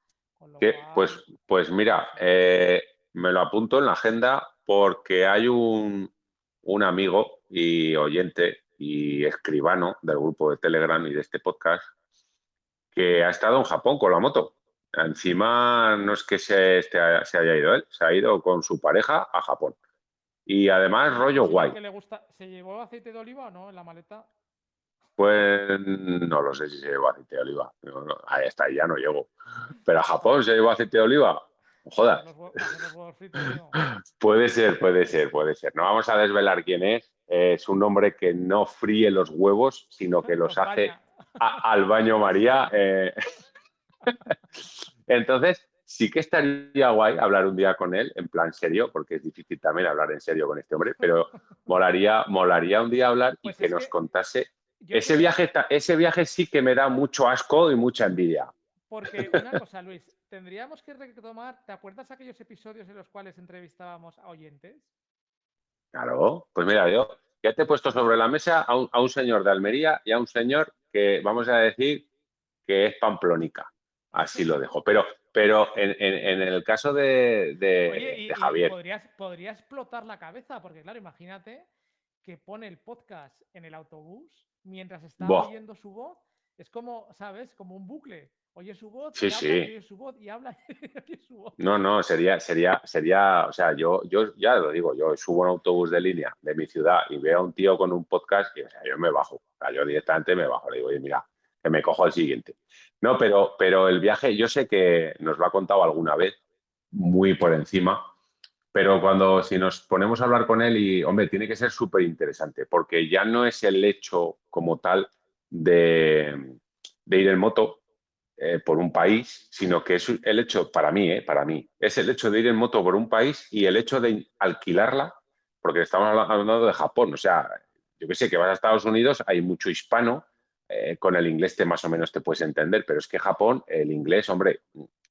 Speaker 2: pues, pues mira, eh, me lo apunto en la agenda porque hay un, un amigo y oyente y escribano del grupo de Telegram y de este podcast, que ha estado en Japón con la moto. Encima no es que se, se haya ido él, se ha ido con su pareja a Japón. Y además rollo guay.
Speaker 1: ¿Se llevó aceite de oliva o no en la maleta?
Speaker 2: Pues no lo sé si se llevó aceite de oliva. ahí está, ya no llego. Pero a Japón se llevó aceite de oliva. Joder. puede ser, puede ser, puede ser. No vamos a desvelar quién es. Es un hombre que no fríe los huevos, sino que los, hace al baño María. Eh. Entonces, sí que estaría guay hablar un día con él, en plan serio, porque es difícil también hablar en serio con este hombre, pero molaría, molaría un día hablar y pues que nos contase. Ese viaje, ese viaje sí que me da mucho asco y mucha envidia.
Speaker 1: Porque una cosa, Luis, tendríamos que retomar, ¿te acuerdas aquellos episodios en los cuales entrevistábamos a oyentes?
Speaker 2: Claro, pues mira, yo ya te he puesto sobre la mesa a un, señor de Almería y a un señor que vamos a decir que es pamplónica. Así lo dejo. Pero, pero en, el caso de, Javier.
Speaker 1: podría explotar la cabeza, porque claro, imagínate que pone el podcast en el autobús mientras está oyendo su voz. Es como, ¿sabes? Como un bucle. Oye su voz,
Speaker 2: sí, sí.
Speaker 1: oye su voz y habla
Speaker 2: su voz. No, no, sería, sería, sería, o sea, yo, yo ya lo digo, yo subo un autobús de línea de mi ciudad y veo a un tío con un podcast y o sea, yo me bajo. O sea, yo directamente me bajo. Le digo, oye, mira, que me cojo al siguiente. No, pero, pero el viaje, yo sé que nos lo ha contado alguna vez, muy por encima, pero cuando si nos ponemos a hablar con él y, hombre, tiene que ser súper interesante, porque ya no es el hecho como tal de, de ir en moto, eh, por un país, sino que es el hecho, para mí, eh, para mí, es el hecho de ir en moto por un país y el hecho de alquilarla, porque estamos hablando de Japón, o sea, yo que sé, que vas a Estados Unidos, hay mucho hispano, eh, con el inglés te más o menos te puedes entender, pero es que Japón, el inglés, hombre,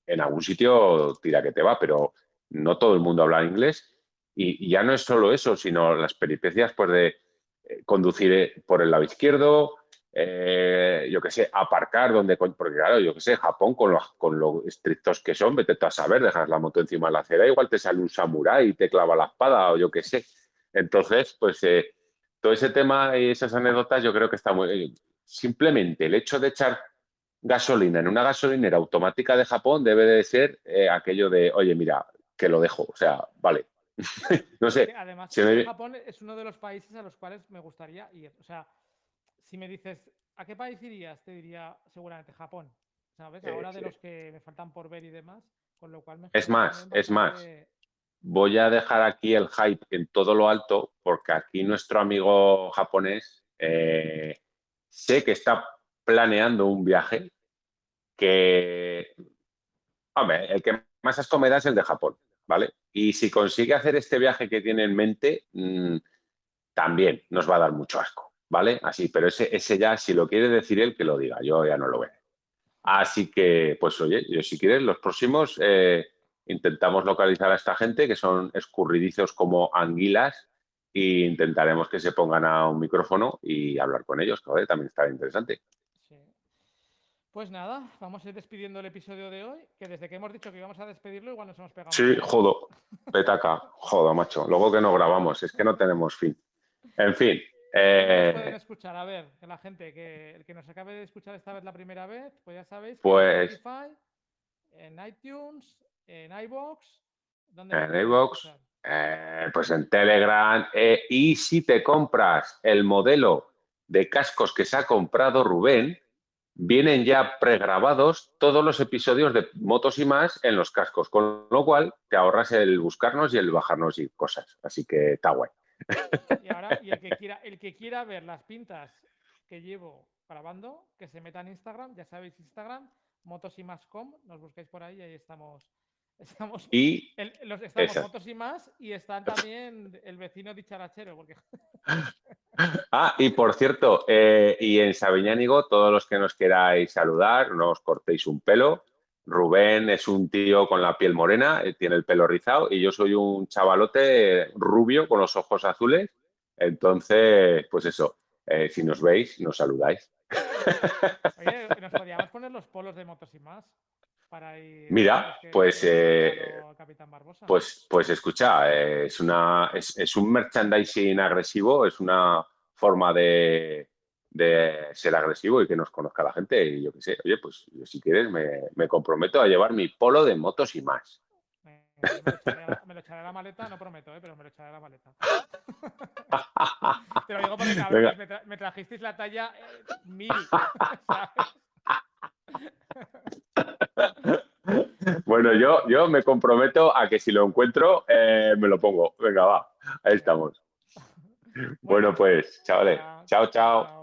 Speaker 2: en algún sitio tira que te va, pero no todo el mundo habla inglés. Y, y ya no es solo eso, sino las peripecias pues de conducir por el lado izquierdo, eh, yo qué sé, aparcar donde, porque claro, yo qué sé, Japón con los, con los estrictos que son, vete tú a saber, dejas la moto encima de la acera, igual te sale un samurái y te clava la espada o yo qué sé. Entonces, pues eh, todo ese tema y esas anécdotas yo creo que está muy... Simplemente el hecho de echar gasolina en una gasolinera automática de Japón debe de ser eh, aquello de, oye, mira, que lo dejo, o sea, vale. no sé.
Speaker 1: Además, Japón es uno de los países a los cuales me gustaría ir. O sea, si me dices, ¿a qué país irías? Te diría seguramente Japón. ¿Sabes? Ahora de los que me faltan por ver y demás, con lo cual me
Speaker 2: Es más, es más. Voy a dejar aquí el hype en todo lo alto, porque aquí nuestro amigo japonés eh, sé que está planeando un viaje que, hombre, el que más asco me da es el de Japón, ¿vale? Y si consigue hacer este viaje que tiene en mente, mm, también nos va a dar mucho asco. ¿Vale? Así, pero ese, ese ya, si lo quiere decir él, que lo diga, yo ya no lo veo. Así que, pues oye, yo si quieres, los próximos eh, intentamos localizar a esta gente que son escurridizos como anguilas e intentaremos que se pongan a un micrófono y hablar con ellos, que también está interesante.
Speaker 1: Pues nada, vamos a ir despidiendo el episodio de hoy, que desde que hemos dicho que íbamos a despedirlo, igual nos hemos pegado.
Speaker 2: Sí, jodo, petaca, jodo, macho. Luego que no grabamos, es que no tenemos fin. En fin,
Speaker 1: eh, pueden escuchar? A ver, que la gente que, el que nos acabe de escuchar esta vez la primera vez, pues ya sabéis,
Speaker 2: pues,
Speaker 1: en Spotify, en iTunes, en iBox,
Speaker 2: ¿dónde en iBox, eh, pues en Telegram. Eh, y si te compras el modelo de cascos que se ha comprado Rubén, vienen ya pregrabados todos los episodios de Motos y más en los cascos, con lo cual te ahorras el buscarnos y el bajarnos y cosas. Así que está guay.
Speaker 1: Y ahora, y el que quiera, el que quiera ver las pintas que llevo grabando, que se meta en Instagram, ya sabéis Instagram, motos y más com, nos buscáis por ahí y ahí estamos. Estamos,
Speaker 2: y
Speaker 1: los, estamos motos y más y están también el vecino dicharachero. Porque...
Speaker 2: ah, y por cierto, eh, y en Sabiñánigo, todos los que nos queráis saludar, no os cortéis un pelo, Rubén es un tío con la piel morena, eh, tiene el pelo rizado y yo soy un chavalote rubio con los ojos azules. Entonces, pues eso, eh, si nos veis, nos saludáis.
Speaker 1: Oye, nos podríamos poner los polos de motos y más. Para ir,
Speaker 2: Mira, pues, eh, pues, pues escucha, es, una, es, un merchandising agresivo, es una forma de, de ser agresivo y que nos conozca la gente. Y yo qué sé, oye, pues si quieres me, me comprometo a llevar mi polo de motos y más.
Speaker 1: Me, lo echaré a, me lo echaré a la maleta, no prometo, eh, pero me lo echaré a la maleta. Te lo digo porque cabrones, me, tra- me trajisteis la talla eh, mil. ¿sabes?
Speaker 2: Bueno, yo, yo me comprometo a que si lo encuentro, eh, me lo pongo. Venga, va. Ahí estamos. Bueno, pues, chavales. Chao, chao.